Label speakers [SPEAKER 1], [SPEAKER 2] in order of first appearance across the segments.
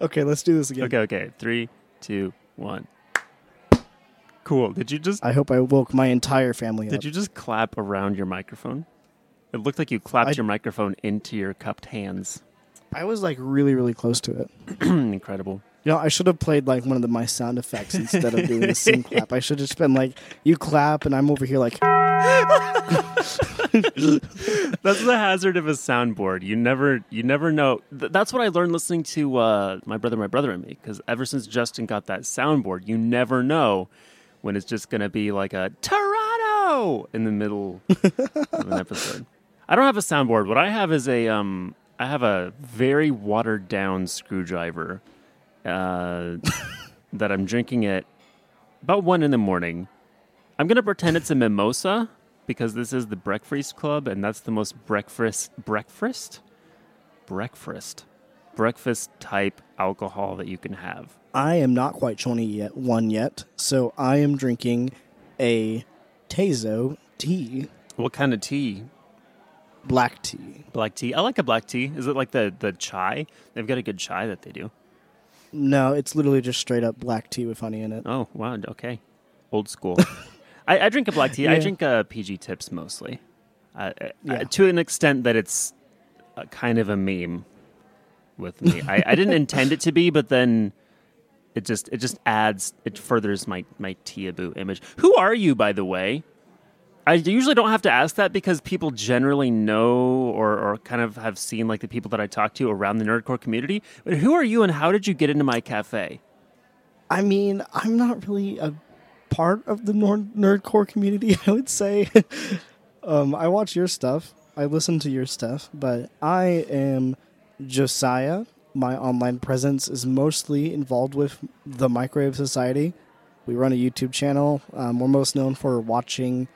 [SPEAKER 1] Okay, let's do this again.
[SPEAKER 2] Okay, okay. Three, two, one. Cool. Did you just
[SPEAKER 1] I hope I woke my entire family up.
[SPEAKER 2] did you just clap around your microphone? It looked like you clapped
[SPEAKER 1] I-
[SPEAKER 2] your microphone into your cupped hands.
[SPEAKER 1] I was like really, really close to it.
[SPEAKER 2] Incredible.
[SPEAKER 1] You know, I should have played like one of the, my sound effects instead of doing the same clap. I should have just been like, you clap, and I'm over here like,
[SPEAKER 2] That's the hazard of a soundboard. You never, you never know. Th- that's what I learned listening to uh, my brother, my brother, and me. Because ever since Justin got that soundboard, you never know when it's just gonna be like a Toronto in the middle of an episode. I don't have a soundboard. What I have is a, um, I have a very watered down screwdriver uh, that I'm drinking at about one in the morning. I'm gonna pretend it's a mimosa because this is the breakfast club, and that's the most breakfast breakfast breakfast breakfast type alcohol that you can have.
[SPEAKER 1] I am not quite 20 yet, one yet, so I am drinking a Tazo tea,
[SPEAKER 2] What kind of tea?
[SPEAKER 1] black tea.
[SPEAKER 2] Black tea. I like a black tea. Is it like the the chai? They've got a good chai that they do.
[SPEAKER 1] No, it's literally just straight up black tea with honey in it.
[SPEAKER 2] Oh wow, okay, old school. I, I drink a black tea. I drink uh, PG tips mostly, uh, uh,
[SPEAKER 1] Yeah.
[SPEAKER 2] to an extent that it's uh kind of a meme with me. I, I didn't intend it to be, but then it just it just adds it furthers my my Tiaboo image. Who are you, by the way? I usually don't have to ask that because people generally know or, or kind of have seen like the people that I talk to around the nerdcore community. But who are you and how did you get into my cafe?
[SPEAKER 1] I mean, I'm not really a part of the nerd nerdcore community, I would say. um, I watch your stuff, I listen to your stuff, but I am Josiah. My online presence is mostly involved with the Microwave Society. We run a YouTube channel. Um, we're most known for watching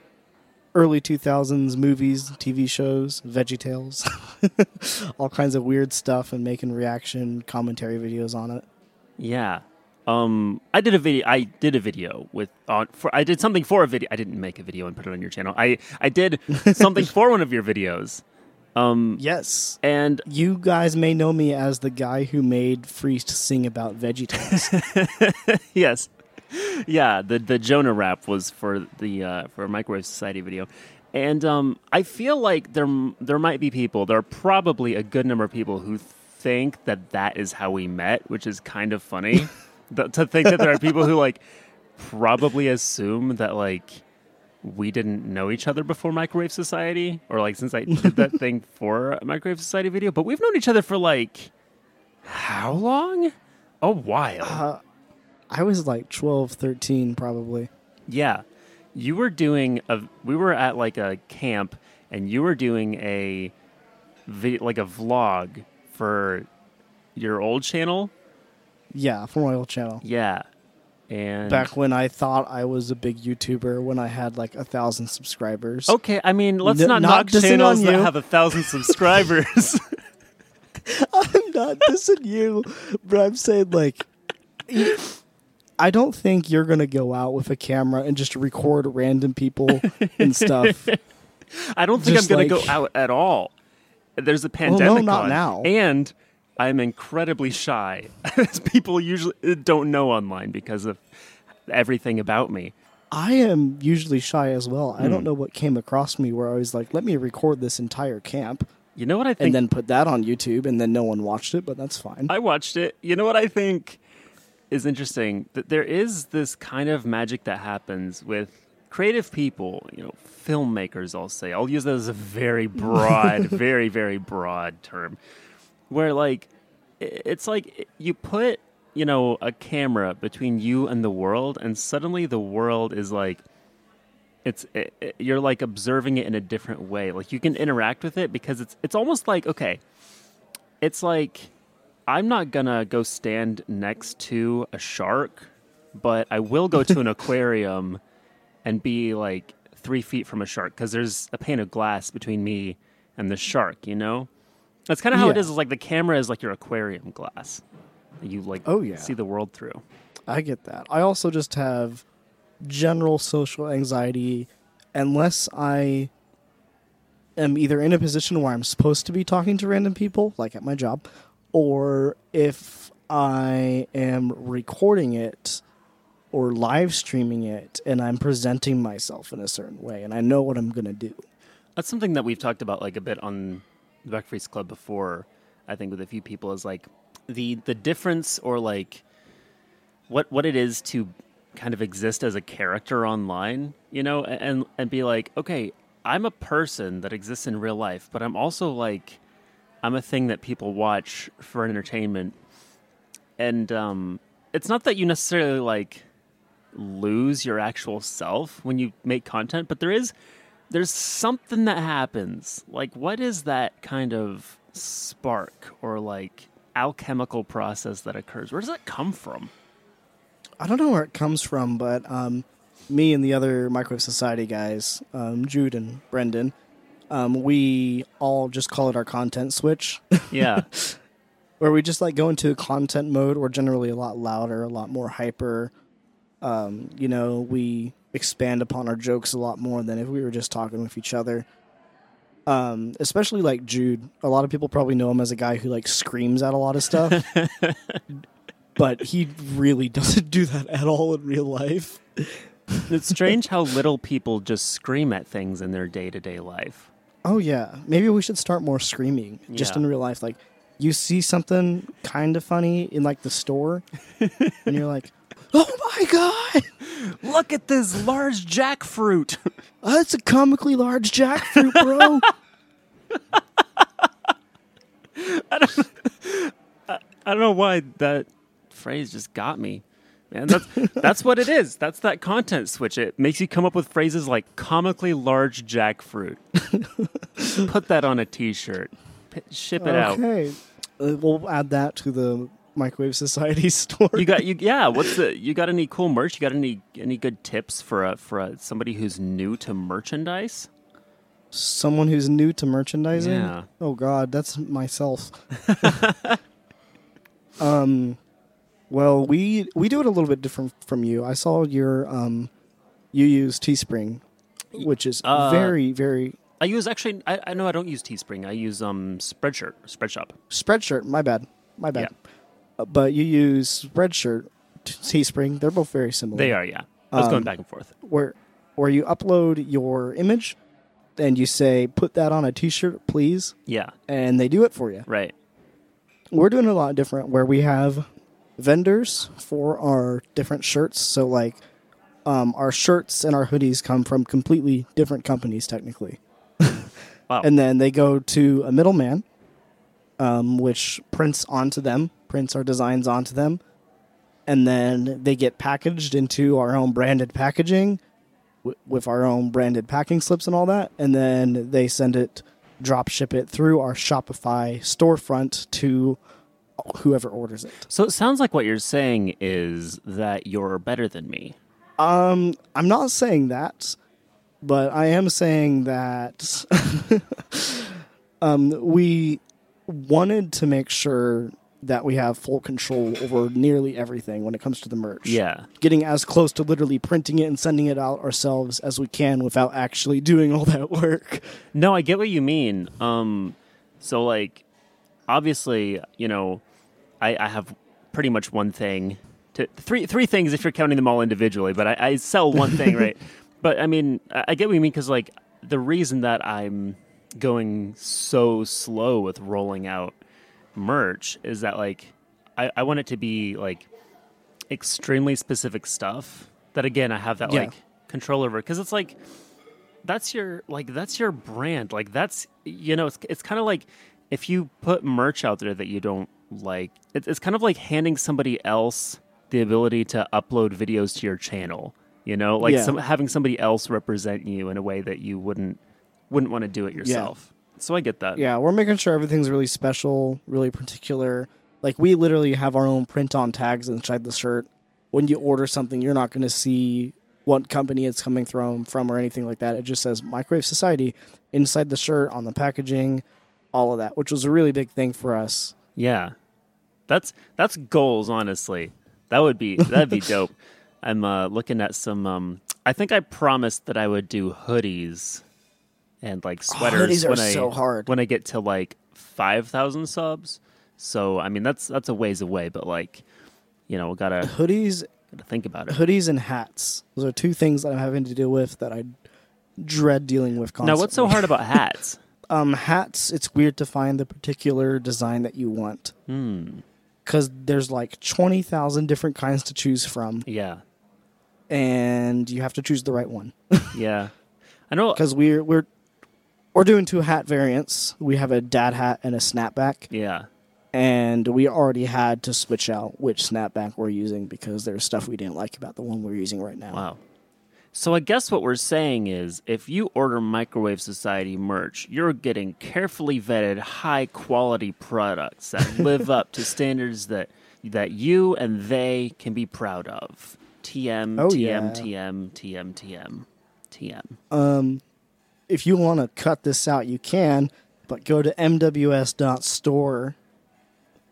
[SPEAKER 1] early 2000s movies, TV shows, Veggie Tales, all kinds of weird stuff, and making reaction commentary videos on it.
[SPEAKER 2] Yeah. Um, I did a video. I did a video with on for. I did something for a video. I didn't make a video and put it on your channel. I I did something for one of your videos. Um,
[SPEAKER 1] Yes.
[SPEAKER 2] and
[SPEAKER 1] You guys may know me as the guy who made Freeced sing about VeggieTales.
[SPEAKER 2] yes, yeah. The the Jonah rap was for the uh, for a Microwave Society video, and um, I feel like there there might be people. There are probably a good number of people who think that that is how we met, which is kind of funny. To think that there are people who like probably assume that like we didn't know each other before Microwave Society, or like since I did that thing for a Microwave Society video. But we've known each other for like how long? A while.
[SPEAKER 1] uh, I was like 12, 13 probably.
[SPEAKER 2] Yeah. You were doing a we were at like a camp and you were doing a like a vlog for your old channel.
[SPEAKER 1] Yeah, from my old channel.
[SPEAKER 2] Yeah. And
[SPEAKER 1] Back when I thought I was a big YouTuber when I had like a thousand subscribers.
[SPEAKER 2] Okay, I mean, let's
[SPEAKER 1] N-
[SPEAKER 2] not,
[SPEAKER 1] not
[SPEAKER 2] knock channels that have a thousand subscribers.
[SPEAKER 1] I'm not dissing you, but I'm saying like I don't think you're gonna go out with a camera and just record random people and stuff.
[SPEAKER 2] I don't think
[SPEAKER 1] Just
[SPEAKER 2] I'm going to
[SPEAKER 1] like-
[SPEAKER 2] go out at all. There's a pandemic.
[SPEAKER 1] no,
[SPEAKER 2] pandemic
[SPEAKER 1] not
[SPEAKER 2] on,
[SPEAKER 1] now.
[SPEAKER 2] and I'm incredibly shy. as people usually uh, don't know online because of everything about me.
[SPEAKER 1] I am usually shy as well. I
[SPEAKER 2] Hmm.
[SPEAKER 1] don't know what came across me where I was like, let me record this entire camp
[SPEAKER 2] You know what I think?
[SPEAKER 1] and then put that on YouTube and then no one watched it, but that's fine.
[SPEAKER 2] I watched it. You know what I think is interesting? That there is this kind of magic that happens with creative people, you know, filmmakers, I'll say. I'll use that as a very broad, very, very broad term. Where, like, it's like you put, you know, a camera between you and the world, and suddenly the world is like, it's it, it- you're like observing it in a different way. Like you can interact with it because it's it's almost like okay, it's like I'm not gonna go stand next to a shark, but I will go to an aquarium and be like three feet from a shark because there's a pane of glass between me and the shark. You know, that's kind of how it
[SPEAKER 1] Yeah.
[SPEAKER 2] is. Is like the camera is like your aquarium glass. You like
[SPEAKER 1] Oh, yeah.
[SPEAKER 2] see the world through.
[SPEAKER 1] I get that. I also just have general social anxiety unless I am either in a position where I'm supposed to be talking to random people, like at my job, or if I am recording it or live streaming it and I'm presenting myself in a certain way and I know what I'm going to do.
[SPEAKER 2] That's something that we've talked about like a bit on the Breakfast Club before. I think with a few people is like the the difference or like what what it is to kind of exist as a character online, you know, and and be like, okay, I'm a person that exists in real life, but I'm also like I'm a thing that people watch for entertainment. And um it's not that you necessarily like lose your actual self when you make content, but there is there's something that happens. Like what is that kind of spark or like alchemical process that occurs? Where does that come from?
[SPEAKER 1] I don't know where it comes from, but um, me and the other Microwave Society guys, um, Jude and Brendan, um, we all just call it our content switch,
[SPEAKER 2] Yeah.
[SPEAKER 1] where we just like go into content mode. We're generally a lot louder, a lot more hyper. Um, you know, we expand upon our jokes a lot more than if we were just talking with each other. Um, especially like Jude. A lot of people probably know him as a guy who like screams at a lot of stuff. but he really doesn't do that at all in real life.
[SPEAKER 2] it's strange how little people just scream at things in their day-to-day life.
[SPEAKER 1] Oh yeah, maybe we should start more screaming just
[SPEAKER 2] Yeah.
[SPEAKER 1] in real life. Like you see something kind of funny in like the store, and you're like, "Oh my god,
[SPEAKER 2] Look at this large jackfruit.
[SPEAKER 1] that's a comically large jackfruit, bro!"
[SPEAKER 2] I don't know why that phrase just got me. Man, that's that's what it is. That's that content switch. It makes you come up with phrases like comically large jackfruit. Put that on a t-shirt. P- ship it out.
[SPEAKER 1] okay, uh, we'll add that to the Microwave Society store.
[SPEAKER 2] You got you yeah, what's the you got any cool merch? You got any any good tips for a for a, somebody who's new to merchandise?
[SPEAKER 1] Someone who's new to merchandising.
[SPEAKER 2] Yeah.
[SPEAKER 1] Oh God, that's myself. um, well, we we do it a little bit different from you. I saw your um, you use Teespring, which is
[SPEAKER 2] Uh,
[SPEAKER 1] very very
[SPEAKER 2] I use actually I, I know I don't use Teespring. I use um Spreadshirt, Spreadshop.
[SPEAKER 1] Spreadshirt. My bad, my bad.
[SPEAKER 2] Yeah.
[SPEAKER 1] But you use Spreadshirt, T- Teespring. They're both very similar.
[SPEAKER 2] They are, yeah. I was going
[SPEAKER 1] Um,
[SPEAKER 2] back and forth.
[SPEAKER 1] where where you upload your image, and you say put that on a T-shirt, please,
[SPEAKER 2] Yeah,
[SPEAKER 1] and they do it for you.
[SPEAKER 2] right.
[SPEAKER 1] we're doing a lot different where we have vendors for our different shirts so like um, our shirts and our hoodies come from completely different companies technically
[SPEAKER 2] Wow.
[SPEAKER 1] and then they go to a middleman um, which prints onto them prints our designs onto them and then they get packaged into our own branded packaging w- with our own branded packing slips and all that and then they send it drop ship it through our shopify storefront to whoever orders it
[SPEAKER 2] So it sounds like what you're saying is that you're better than me.
[SPEAKER 1] um i'm not saying that but i am saying that um we wanted to make sure that we have full control over nearly everything when it comes to the merch
[SPEAKER 2] Yeah.
[SPEAKER 1] getting as close to literally printing it and sending it out ourselves as we can without actually doing all that work.
[SPEAKER 2] No, I get what you mean. Um, so like, obviously, you know, I, I have pretty much one thing to three three things if you're counting them all individually. But I, I sell one thing, right? But I mean, I, I get what you mean because like the reason that I'm going so slow with rolling out merch is that like I, I want it to be like extremely specific stuff that again I have that
[SPEAKER 1] Yeah.
[SPEAKER 2] like control over. Because it's like that's your like that's your brand. Like that's you know it's it's kind of like if you put merch out there that you don't like it, it's kind of like handing somebody else the ability to upload videos to your channel you know? Like
[SPEAKER 1] Yeah.
[SPEAKER 2] some having somebody else represent you in a way that you wouldn't wouldn't want to do it yourself so i get that
[SPEAKER 1] Yeah, we're making sure everything's really special, really particular. Like we literally have our own print on tags inside the shirt. When you order something, you're not going to see what company it's coming from from or anything like that. It just says Microwave Society inside the shirt on the packaging, all of that, which was a really big thing for us.
[SPEAKER 2] Yeah, that's that's goals. Honestly, that would be that'd be dope. I'm uh, looking at some. Um, I think I promised that I would do hoodies and like sweaters
[SPEAKER 1] hoodies are
[SPEAKER 2] when I
[SPEAKER 1] so hard.
[SPEAKER 2] when I get to like five thousand subs. So I mean, that's that's a ways away, but like, you know, we've gotta
[SPEAKER 1] Hoodies,
[SPEAKER 2] gotta think about it.
[SPEAKER 1] hoodies, and hats. Those are two things that I'm having to deal with that I dread dealing with
[SPEAKER 2] Now, what's so hard about hats?
[SPEAKER 1] Um, hats. It's weird to find the particular design that you want
[SPEAKER 2] Hmm.
[SPEAKER 1] because there's like twenty thousand different kinds to choose from,
[SPEAKER 2] Yeah.
[SPEAKER 1] and you have to choose the right one.
[SPEAKER 2] Yeah. I know.
[SPEAKER 1] Because we're we're we're doing two hat variants. We have a dad hat and a snapback,
[SPEAKER 2] Yeah.
[SPEAKER 1] and we already had to switch out which snapback we're using because there's stuff we didn't like about the one we're using right now.
[SPEAKER 2] Wow. So I guess what we're saying is if you order Microwave Society merch, you're getting carefully vetted high quality products that live up to standards that that you and they can be proud of. TM
[SPEAKER 1] Oh,
[SPEAKER 2] TM
[SPEAKER 1] yeah.
[SPEAKER 2] TM TM TM TM.
[SPEAKER 1] Um, if you want to cut this out, you can, but go to mws.store,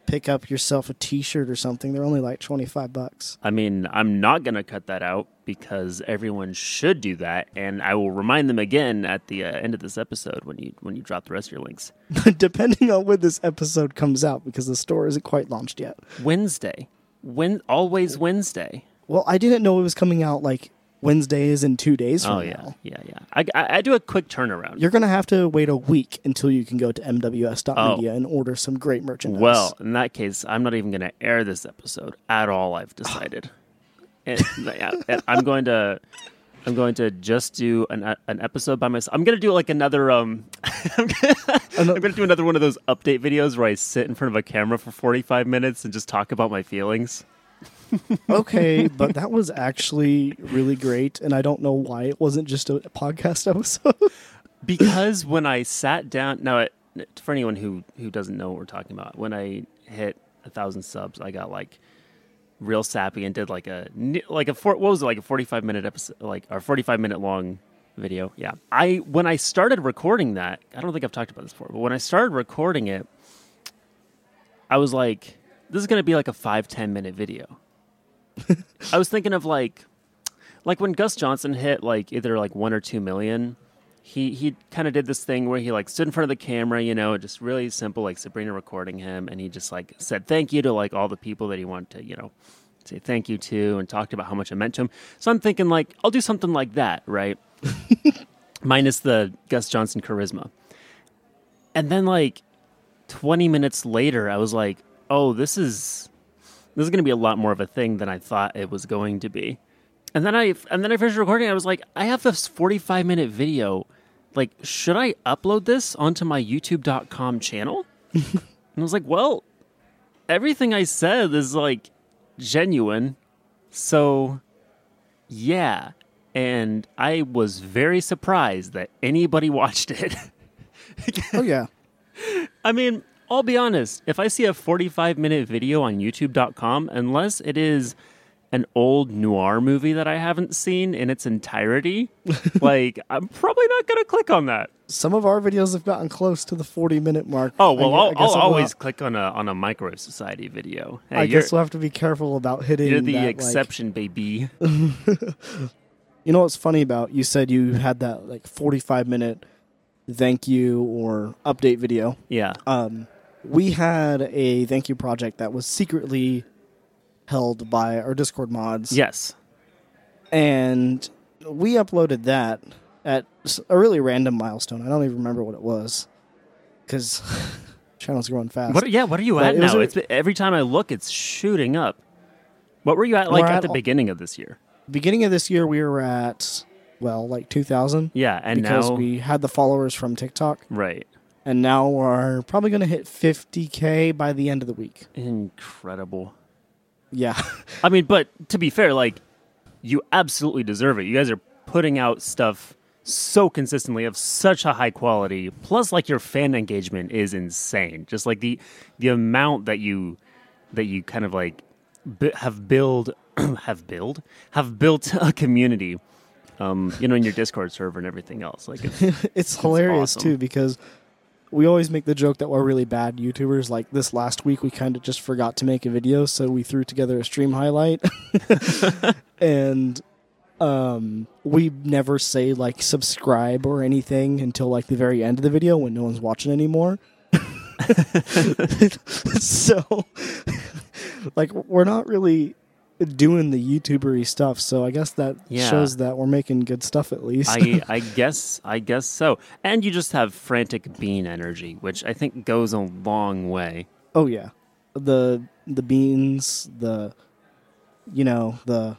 [SPEAKER 1] pick up yourself a T-shirt or something. They're only like twenty five bucks.
[SPEAKER 2] I mean, I'm not going to cut that out because everyone should do that and I will remind them again at the uh, end of this episode when you when you drop the rest of your links.
[SPEAKER 1] Depending on when this episode comes out, because the store isn't quite launched yet.
[SPEAKER 2] Wednesday. When always Wednesday.
[SPEAKER 1] Well, I didn't know it was coming out like Wednesday is in two days from
[SPEAKER 2] Oh yeah,
[SPEAKER 1] now.
[SPEAKER 2] yeah, yeah. I, I, I do a quick turnaround.
[SPEAKER 1] You're gonna have to wait a week until you can go to mws.media and order some great merchandise.
[SPEAKER 2] Oh. well, in that case, I'm not even going to air this episode at all. I've decided, and, yeah, and I'm going to. I'm going to just do an an episode by myself. I'm going to do like another um. I'm going to do another one of those update videos where I sit in front of a camera for 45 minutes and just talk about my feelings.
[SPEAKER 1] okay, but that was actually really great, and I don't know why it wasn't just a podcast episode.
[SPEAKER 2] because when I sat down, now it, for anyone who who doesn't know what we're talking about, when I hit a thousand subs, I got like real sappy and did like a like a four, what was it like a forty five minute episode, like or forty five minute long video. Yeah, I when I started recording that, I don't think I've talked about this before, but when I started recording it, I was like, this is gonna be like a five ten minute video. I was thinking of like like when Gus Johnson hit like either like one or two million, he he kind of did this thing where he like stood in front of the camera, you know, just really simple, like Sabrina recording him, and he just like said thank you to like all the people that he wanted to, you know, say thank you to, and talked about how much it meant to him. So I'm thinking like I'll do something like that, right? Minus the Gus Johnson charisma. And then like 20 minutes later, I was like, oh, this is this is going to be a lot more of a thing than I thought it was going to be. And then I and then I finished recording. I was like, I have this 45 minute video. Like, should I upload this onto my YouTube.com channel? and I was like, well, everything I said is like genuine. So, yeah. And I was very surprised that anybody watched it.
[SPEAKER 1] oh yeah,
[SPEAKER 2] I mean, I'll be honest. If I see a 45 minute video on YouTube.com, unless it is an old noir movie that I haven't seen in its entirety, like, I'm probably not going to click on that.
[SPEAKER 1] some of our videos have gotten close to the forty minute mark.
[SPEAKER 2] Oh, well,
[SPEAKER 1] I,
[SPEAKER 2] I'll,
[SPEAKER 1] I guess
[SPEAKER 2] I'll
[SPEAKER 1] we'll
[SPEAKER 2] always click on a, on a Microwave Society video. Hey,
[SPEAKER 1] I guess we'll have to be careful about hitting.
[SPEAKER 2] you're the
[SPEAKER 1] that, like-
[SPEAKER 2] exception, baby.
[SPEAKER 1] you know what's funny about you said you had that like forty five minute thank you or update video.
[SPEAKER 2] Yeah.
[SPEAKER 1] um, we had a thank you project that was secretly held by our Discord mods.
[SPEAKER 2] Yes.
[SPEAKER 1] And we uploaded that at a really random milestone. I don't even remember what it was because channel's growing fast.
[SPEAKER 2] What? Yeah. What are you
[SPEAKER 1] But
[SPEAKER 2] at
[SPEAKER 1] it
[SPEAKER 2] now? It's every time I look, it's shooting up. What were you at like at,
[SPEAKER 1] at
[SPEAKER 2] the beginning of this year?
[SPEAKER 1] Beginning of this year, we were at well, like 2,000
[SPEAKER 2] Yeah, and
[SPEAKER 1] because
[SPEAKER 2] now
[SPEAKER 1] we had the followers from TikTok,
[SPEAKER 2] right.
[SPEAKER 1] And now we're probably going to hit 50k by the end of the week.
[SPEAKER 2] Incredible.
[SPEAKER 1] Yeah.
[SPEAKER 2] I mean, but to be fair, like you absolutely deserve it. You guys are putting out stuff so consistently of such a high quality. Plus, like your fan engagement is insane. Just like the the amount that you that you kind of like b- have build have build have built a community. Um, you know, in your Discord server and everything else. Like, it's,
[SPEAKER 1] it's hilarious
[SPEAKER 2] awesome.
[SPEAKER 1] too because we always make the joke that we're really bad YouTubers. Like this last week, we kind of just forgot to make a video, so we threw together a stream highlight, and um, we never say like subscribe or anything until like the very end of the video when no one's watching anymore. so, like, we're not really doing the YouTubery stuff. So I guess that
[SPEAKER 2] Yeah.
[SPEAKER 1] shows that we're making good stuff at least.
[SPEAKER 2] I I guess I guess so. And you just have frantic bean energy, which I think goes a long way.
[SPEAKER 1] oh yeah, the the beans, the you know the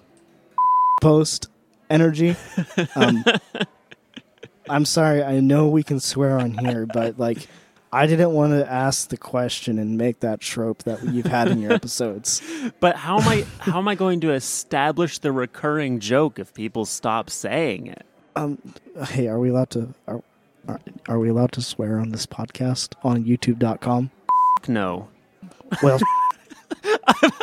[SPEAKER 1] post energy. Um, I'm sorry. I know we can swear on here, but like. I didn't want to ask the question and make that trope that you've had in your episodes.
[SPEAKER 2] But how am I how am I going to establish the recurring joke if people stop saying it?
[SPEAKER 1] Um, hey, are we allowed to are, are, are we allowed to swear on this podcast on YouTube.com?
[SPEAKER 2] No.
[SPEAKER 1] Well,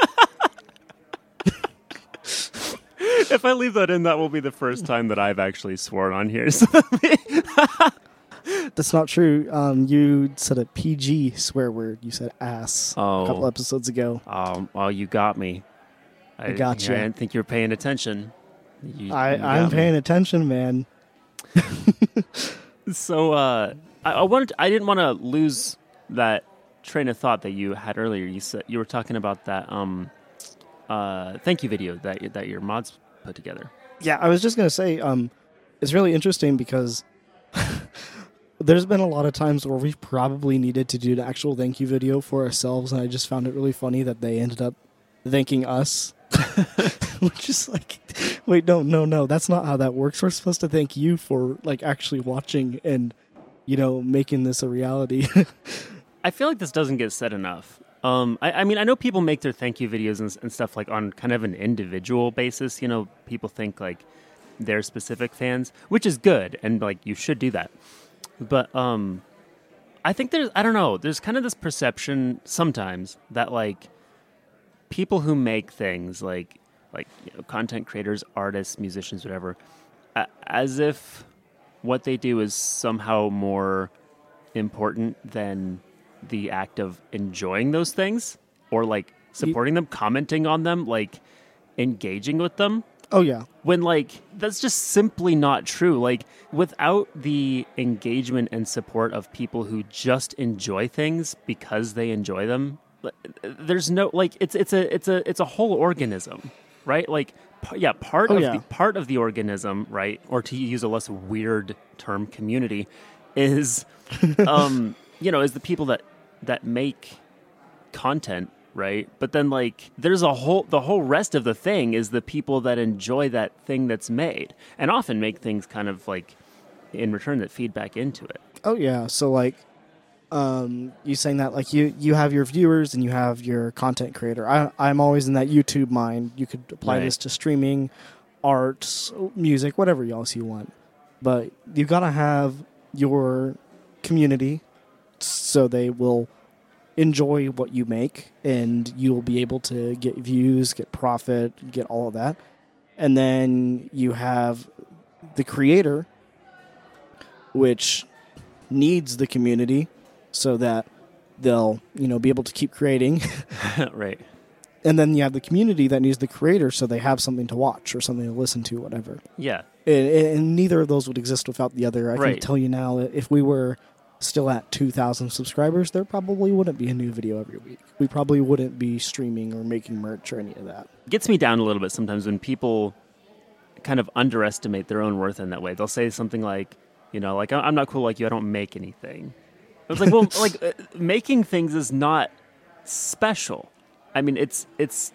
[SPEAKER 2] If I leave that in, that will be the first time that I've actually sworn on here. So
[SPEAKER 1] that's not true. Um, you said a PG swear word. You said ass
[SPEAKER 2] Oh.
[SPEAKER 1] a couple episodes ago.
[SPEAKER 2] Um, well, you got me. I,
[SPEAKER 1] gotcha.
[SPEAKER 2] I didn't think you were paying attention. You-
[SPEAKER 1] I,
[SPEAKER 2] you
[SPEAKER 1] I'm
[SPEAKER 2] me.
[SPEAKER 1] paying attention, man.
[SPEAKER 2] So, uh, I, I wanted. I didn't want to lose that train of thought that you had earlier. You said you were talking about that um, uh, thank you video that that your mods put together.
[SPEAKER 1] Yeah, I was just gonna say, um, it's really interesting because there's been a lot of times where we've probably needed to do an actual thank you video for ourselves, and I just found it really funny that they ended up thanking us. Which is like, wait, no, no, no, that's not how that works. We're supposed to thank you for like actually watching and, you know, making this a reality.
[SPEAKER 2] I feel like this doesn't get said enough. Um, I, I mean, I know people make their thank you videos and, and stuff like on kind of an individual basis. You know, people think like they're specific fans, which is good, and like you should do that. But um, I think there's, I don't know, there's kind of this perception sometimes that like people who make things like like you know, content creators, artists, musicians, whatever, a- as if what they do is somehow more important than the act of enjoying those things or like supporting them, commenting on them, like engaging with them.
[SPEAKER 1] Oh yeah,
[SPEAKER 2] When like that's just simply not true. Like without the engagement and support of people who just enjoy things because they enjoy them, there's no like it's it's a it's a it's a whole organism, right? Like yeah, part
[SPEAKER 1] Oh,
[SPEAKER 2] of
[SPEAKER 1] yeah.
[SPEAKER 2] the part of the organism, right? Or to use a less weird term, community is um you know, is the people that that make content right but then like there's a whole the whole rest of the thing is the people that enjoy that thing that's made and often make things kind of like in return that feed back into it
[SPEAKER 1] Oh yeah. So like um you saying that like you you have your viewers and you have your content creator. I I'm always in that YouTube mind. You could apply
[SPEAKER 2] Right.
[SPEAKER 1] this to streaming, art, music, whatever else you want. But you got to have your community so they will enjoy what you make and you'll be able to get views, get profit, get all of that. And then you have the creator which needs the community so that they'll you know be able to keep creating.
[SPEAKER 2] Right.
[SPEAKER 1] And then you have the community that needs the creator so they have something to watch or something to listen to whatever.
[SPEAKER 2] Yeah.
[SPEAKER 1] And, and neither of those would exist without the other. I
[SPEAKER 2] Right.
[SPEAKER 1] can tell you now if we were still at 2000 subscribers there probably wouldn't be a new video every week. We probably wouldn't be streaming or making merch or any of that.
[SPEAKER 2] Gets me down a little bit sometimes when people kind of underestimate their own worth in that way. They'll say something like you know like "I- i'm not cool like you. I don't make anything. It's like well like uh, making things is not special. I mean it's it's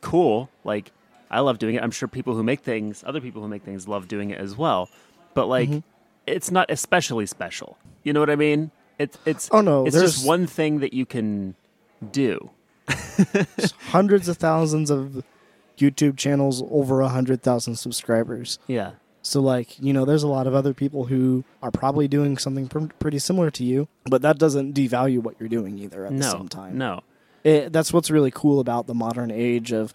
[SPEAKER 2] cool. Like i love doing it. I'm sure people who make things other people who make things love doing it as well. But like
[SPEAKER 1] Mhm.
[SPEAKER 2] It's not especially special. You know what i mean? It's it's
[SPEAKER 1] oh no
[SPEAKER 2] it's just one thing that you can do.
[SPEAKER 1] hundreds of thousands of youtube channels over a hundred thousand subscribers.
[SPEAKER 2] Yeah.
[SPEAKER 1] So, like, you know, there's a lot of other people who are probably doing something pr- pretty similar to you, but that doesn't devalue what you're doing either at the
[SPEAKER 2] no
[SPEAKER 1] same time.
[SPEAKER 2] no.
[SPEAKER 1] It, that's what's really cool about the modern age of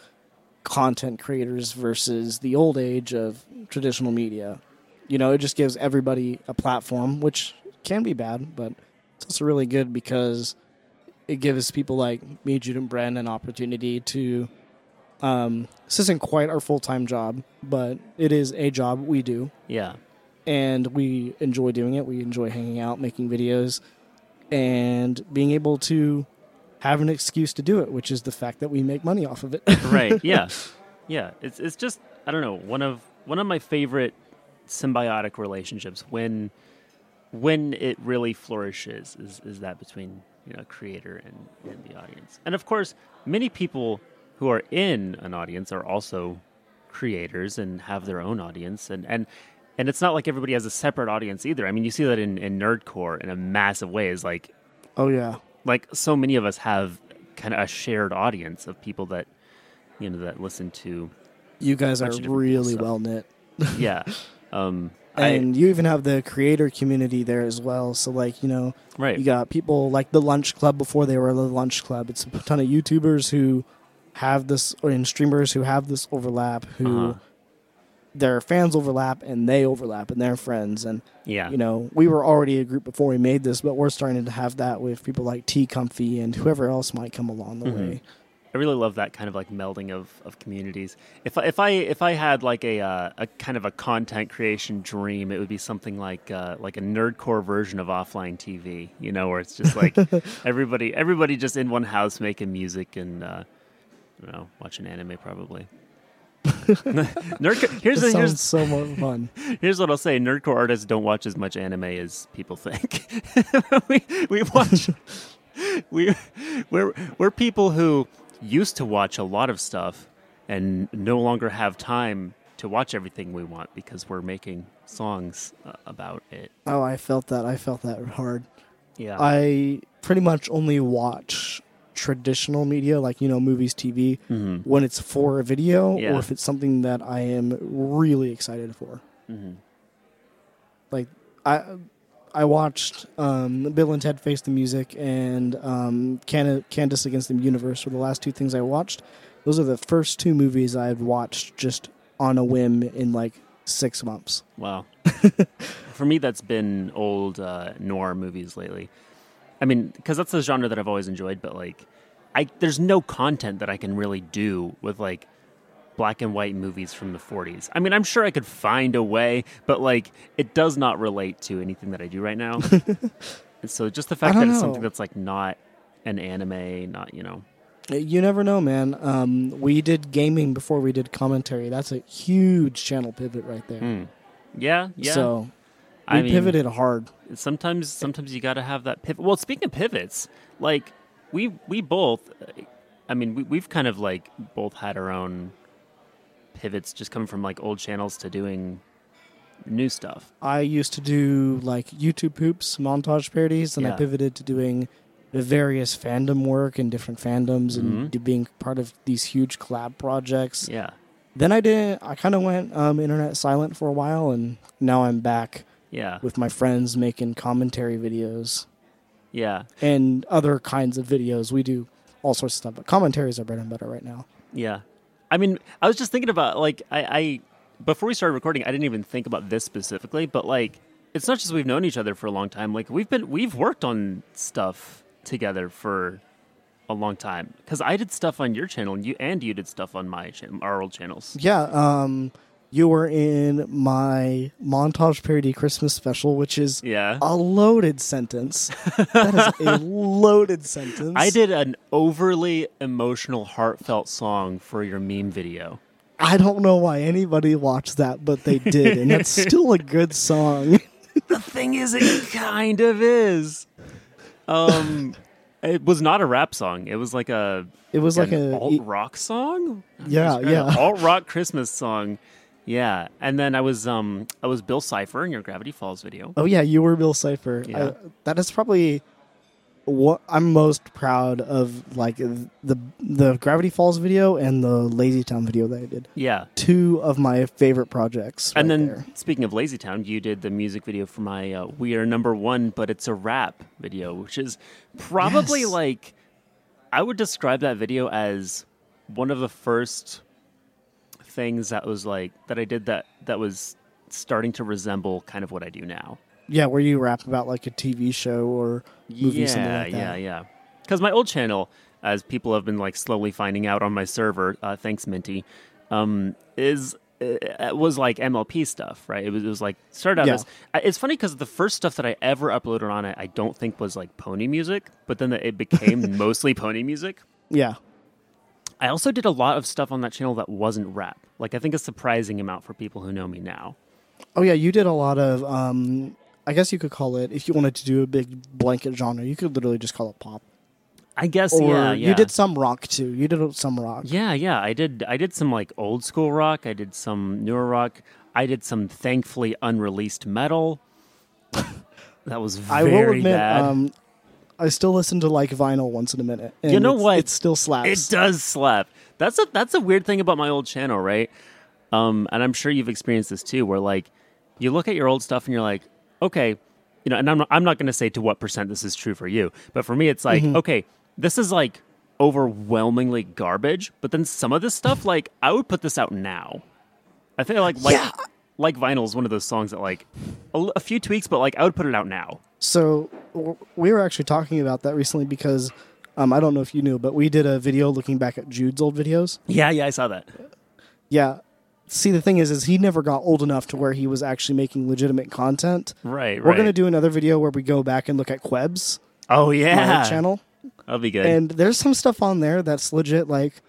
[SPEAKER 1] content creators versus the old age of traditional media. You know, it just gives everybody a platform, which can be bad, but it's also really good because it gives people like me, Jude, and Bren an opportunity to. Um, this isn't quite our full time job, but it is a job we do
[SPEAKER 2] yeah
[SPEAKER 1] and we enjoy doing it. We enjoy hanging out, making videos, and being able to have an excuse to do it, which is the fact that we make money off of it.
[SPEAKER 2] right. Yeah. Yeah. It's it's just I don't know one of one of my favorite symbiotic relationships when when it really flourishes is is that between you know creator and, and the audience. And of course many people who are in an audience are also creators and have their own audience. And and and it's not like everybody has a separate audience either. I mean you see that in, in nerdcore in a massive way is like
[SPEAKER 1] oh yeah.
[SPEAKER 2] like so many of us have kind of a shared audience of people that you know that listen to
[SPEAKER 1] you guys are
[SPEAKER 2] bunch of different
[SPEAKER 1] really well knit.
[SPEAKER 2] Yeah um I,
[SPEAKER 1] and you even have the creator community there as well. So like you know
[SPEAKER 2] right.
[SPEAKER 1] you got people like the lunch club before they were the lunch club. It's a ton of youtubers who have this or and streamers who have this overlap who
[SPEAKER 2] Uh-huh.
[SPEAKER 1] their fans overlap and they overlap and they're friends. And
[SPEAKER 2] yeah.
[SPEAKER 1] you know we were already a group before we made this but we're starting to have that with people like t comfy and whoever else might come along the
[SPEAKER 2] Mhm.
[SPEAKER 1] way
[SPEAKER 2] I really love that kind of like melding of, of communities. If I, if I if I had like a uh, a kind of a content creation dream, it would be something like uh, like a nerdcore version of offline TV. You know, where it's just like everybody everybody just in one house making music and uh, don't know watching anime probably. Nerdcore. Here's
[SPEAKER 1] That
[SPEAKER 2] a,
[SPEAKER 1] sounds
[SPEAKER 2] here's
[SPEAKER 1] so more fun
[SPEAKER 2] Here's what I'll say: nerdcore artists don't watch as much anime as people think. we we watch we we're we're people who used to watch a lot of stuff and no longer have time to watch everything we want because we're making songs uh, about it.
[SPEAKER 1] oh i felt that i felt that hard
[SPEAKER 2] Yeah.
[SPEAKER 1] i pretty much only watch traditional media like you know movies tv
[SPEAKER 2] hmm
[SPEAKER 1] when it's for a video
[SPEAKER 2] Yeah.
[SPEAKER 1] or if it's something that I am really excited for.
[SPEAKER 2] hmm
[SPEAKER 1] Like I I watched um, Bill and Ted Face the Music and um, Can- Candace Against the Universe were the last two things I watched. Those are the first two movies I've watched just on a whim in like six months.
[SPEAKER 2] Wow. For me, that's been old uh, noir movies lately. I mean, because that's the genre that I've always enjoyed, but like, I there's no content that I can really do with like black and white movies from the 40s. I mean, I'm sure I could find a way, but like, it does not relate to anything that I do right now. and so, just the fact that
[SPEAKER 1] don't
[SPEAKER 2] it's something that's like not an anime, not you know,
[SPEAKER 1] You never know, man. Um, we did gaming before we did commentary. That's a huge channel pivot right there.
[SPEAKER 2] hmm. yeah, yeah.
[SPEAKER 1] So we
[SPEAKER 2] I mean,
[SPEAKER 1] pivoted hard.
[SPEAKER 2] sometimes sometimes you got to have that pivot. Well, speaking of pivots, like we we both, I mean, we, we've kind of like both had our own pivots, just coming from like old channels to doing new stuff.
[SPEAKER 1] I used to do like YouTube poops, montage parodies, and I pivoted to doing the various fandom work in different fandoms and to being part of these huge collab projects.
[SPEAKER 2] Yeah,
[SPEAKER 1] Then I did. I kind of went um, internet silent for a while, and now I'm back
[SPEAKER 2] yeah,
[SPEAKER 1] with my friends making commentary videos
[SPEAKER 2] yeah,
[SPEAKER 1] and other kinds of videos. We do all sorts of stuff, but commentaries are bread and butter right now.
[SPEAKER 2] yeah. I mean, I was just thinking about like I, I before we started recording, I didn't even think about this specifically, but like it's not just we've known each other for a long time. Like we've been we've worked on stuff together for a long time because I did stuff on your channel and you and you did stuff on my channel, our old channels.
[SPEAKER 1] Yeah, um, you were in my montage parody Christmas special, which is
[SPEAKER 2] Yeah,
[SPEAKER 1] a loaded sentence. that is a loaded sentence.
[SPEAKER 2] I did an overly emotional, heartfelt song for your meme video.
[SPEAKER 1] I don't know why anybody watched that, but they did, and that's still a good song.
[SPEAKER 2] The thing is, it kind of is. Um, it was not a rap song. It was like a
[SPEAKER 1] It was like
[SPEAKER 2] an
[SPEAKER 1] a
[SPEAKER 2] alt rock song.
[SPEAKER 1] yeah, yeah.
[SPEAKER 2] alt rock Christmas song. Yeah, and then I was um I was Bill Cipher in your Gravity Falls video.
[SPEAKER 1] Oh yeah, you were Bill Cipher.
[SPEAKER 2] Yeah.
[SPEAKER 1] I, that is probably what I'm most proud of. Like the the Gravity Falls video and the Lazy Town video that I did.
[SPEAKER 2] Yeah,
[SPEAKER 1] Two of my favorite projects.
[SPEAKER 2] and
[SPEAKER 1] right
[SPEAKER 2] then
[SPEAKER 1] there.
[SPEAKER 2] speaking of Lazy Town, you did the music video for my uh, "We Are Number One," but it's a rap video, which is probably
[SPEAKER 1] Yes.
[SPEAKER 2] like I would describe that video as one of the first things that was like that I did that that was starting to resemble kind of what I do now.
[SPEAKER 1] yeah, where you rap about like a TV show or movie,
[SPEAKER 2] yeah,
[SPEAKER 1] something like that.
[SPEAKER 2] yeah, yeah. Because my old channel, as people have been like slowly finding out on my server, uh, thanks Minty, um, is it was like MLP stuff, right? It was, it was like started out
[SPEAKER 1] Yeah.
[SPEAKER 2] as. uh, It's funny because the first stuff that I ever uploaded on it, I don't think was like pony music, but then it became mostly pony music.
[SPEAKER 1] Yeah.
[SPEAKER 2] I also did a lot of stuff on that channel that wasn't rap. Like I think a surprising amount for people who know me now.
[SPEAKER 1] Oh yeah, you did a lot of. Um, I guess you could call it if you wanted to do a big blanket genre, you could literally just call it pop.
[SPEAKER 2] I guess
[SPEAKER 1] Or
[SPEAKER 2] yeah, yeah.
[SPEAKER 1] you did some rock too. You did some rock.
[SPEAKER 2] Yeah, yeah. I did. I did some like old school rock. I did some newer rock. I did some thankfully unreleased metal. that was very
[SPEAKER 1] I will admit,
[SPEAKER 2] bad.
[SPEAKER 1] um, I still listen to like vinyl once in a minute. and
[SPEAKER 2] You know
[SPEAKER 1] it's-
[SPEAKER 2] what?
[SPEAKER 1] It still slaps.
[SPEAKER 2] It does slap. That's a that's a weird thing about my old channel, right? Um, and I'm sure you've experienced this too, where like you look at your old stuff and you're like, okay, you know, and I'm not, I'm not going to say to what percent this is true for you, but for me, it's like,
[SPEAKER 1] Mm-hmm.
[SPEAKER 2] okay, this is like overwhelmingly garbage, but then some of this stuff, like I would put this out now. I feel like like
[SPEAKER 1] Yeah.
[SPEAKER 2] like vinyl is one of those songs that like a few tweaks, but like I would put it out now.
[SPEAKER 1] So we were actually talking about that recently because um, I don't know if you knew, but we did a video looking back at Jude's old videos.
[SPEAKER 2] Yeah, yeah, I saw that.
[SPEAKER 1] Yeah. See, the thing is, is he never got old enough to where he was actually making legitimate content.
[SPEAKER 2] Right, right.
[SPEAKER 1] We're
[SPEAKER 2] right.
[SPEAKER 1] gonna do another video where we go back and look at Queb's
[SPEAKER 2] Oh yeah,
[SPEAKER 1] channel,
[SPEAKER 2] That'll be good.
[SPEAKER 1] and there's some stuff on there that's legit. Like,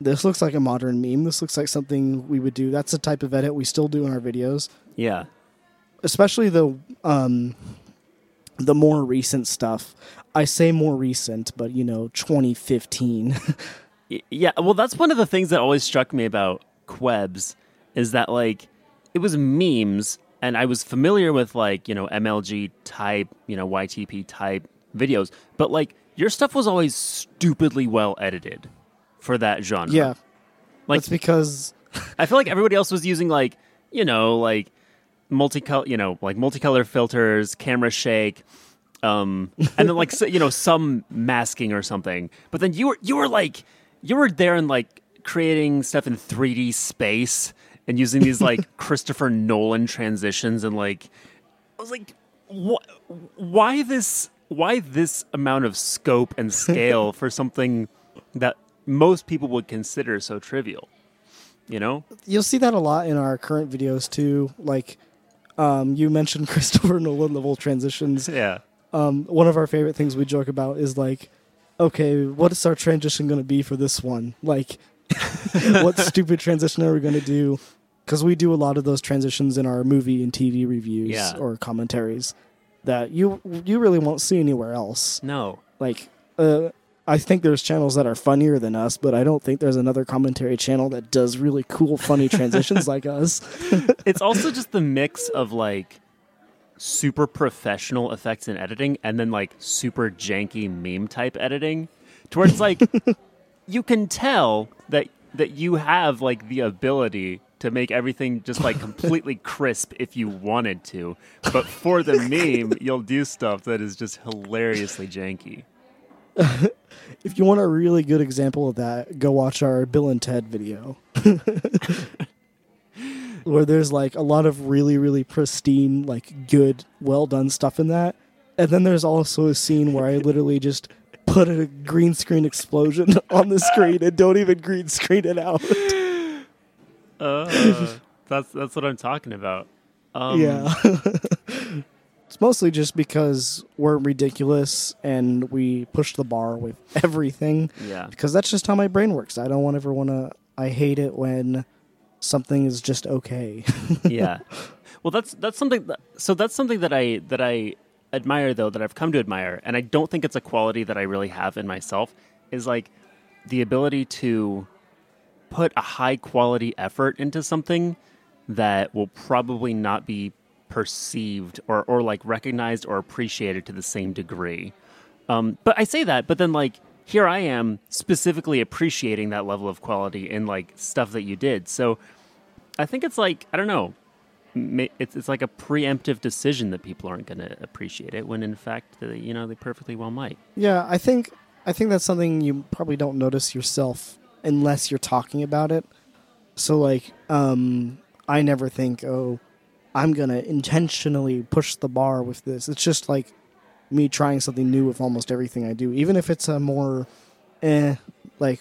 [SPEAKER 1] this looks like a modern meme. This looks like something we would do. That's the type of edit we still do in our videos,
[SPEAKER 2] yeah.
[SPEAKER 1] especially the um, the more recent stuff. I say more recent, but you know, 2015.
[SPEAKER 2] Yeah, well, that's one of the things that always struck me about Quebs is that like it was memes, and I was familiar with like you know MLG type, you know YTP type videos, but like your stuff was always stupidly well edited for that genre.
[SPEAKER 1] yeah,
[SPEAKER 2] like
[SPEAKER 1] that's because
[SPEAKER 2] I feel like everybody else was using like you know like multicolor, you know like multicolor filters, camera shake. Um, and then like so, you know some masking or something, but then you were you were like you were there and like creating stuff in 3D space and using these like Christopher Nolan transitions and like I was like what why this why this amount of scope and scale for something that most people would consider so trivial you know
[SPEAKER 1] you'll see that a lot in our current videos too. Like, um, you mentioned Christopher Nolan level transitions.
[SPEAKER 2] yeah
[SPEAKER 1] Um, one of our favorite things we joke about is like, okay, what is our transition going to be for this one? Like, what stupid transition are we going to do? Because we do a lot of those transitions in our movie and TV reviews
[SPEAKER 2] Yeah.
[SPEAKER 1] or commentaries that you you really won't see anywhere else.
[SPEAKER 2] no
[SPEAKER 1] Like, uh, I think there's channels that are funnier than us, but I don't think there's another commentary channel that does really cool, funny transitions like us.
[SPEAKER 2] it's also just the mix of like super professional effects and editing and then like super janky meme type editing to where it's like you can tell that that you have like the ability to make everything just like completely crisp if you wanted to but for the meme you'll do stuff that is just hilariously janky
[SPEAKER 1] If you want a really good example of that, go watch our Bill and Ted video. Where there's like a lot of really, really pristine, like good, well done stuff in that. And then there's also a scene where I literally just put a green screen explosion on the screen and don't even green screen it out.
[SPEAKER 2] uh, that's that's what i'm talking about um,
[SPEAKER 1] yeah. It's mostly just because we're ridiculous and we push the bar with everything.
[SPEAKER 2] yeah
[SPEAKER 1] because that's just how my brain works. I don't want ever want to. I hate it when something is just okay.
[SPEAKER 2] yeah. Well, that's that's something. That, so that's something that I that I admire though that I've come to admire, and I don't think it's a quality that I really have in myself. Is like the ability to put a high quality effort into something that will probably not be perceived or or like recognized or appreciated to the same degree. Um, but I say that, but then like here I am specifically appreciating that level of quality in like stuff that you did. So I think it's like I don't know. It's it's like a preemptive decision that people aren't going to appreciate it when in fact they, you know they perfectly well might.
[SPEAKER 1] yeah, I think I think that's something you probably don't notice yourself unless you're talking about it. So like, um, I never think, oh, I'm gonna intentionally push the bar with this. It's just like me trying something new with almost everything I do, even if it's a more, eh, like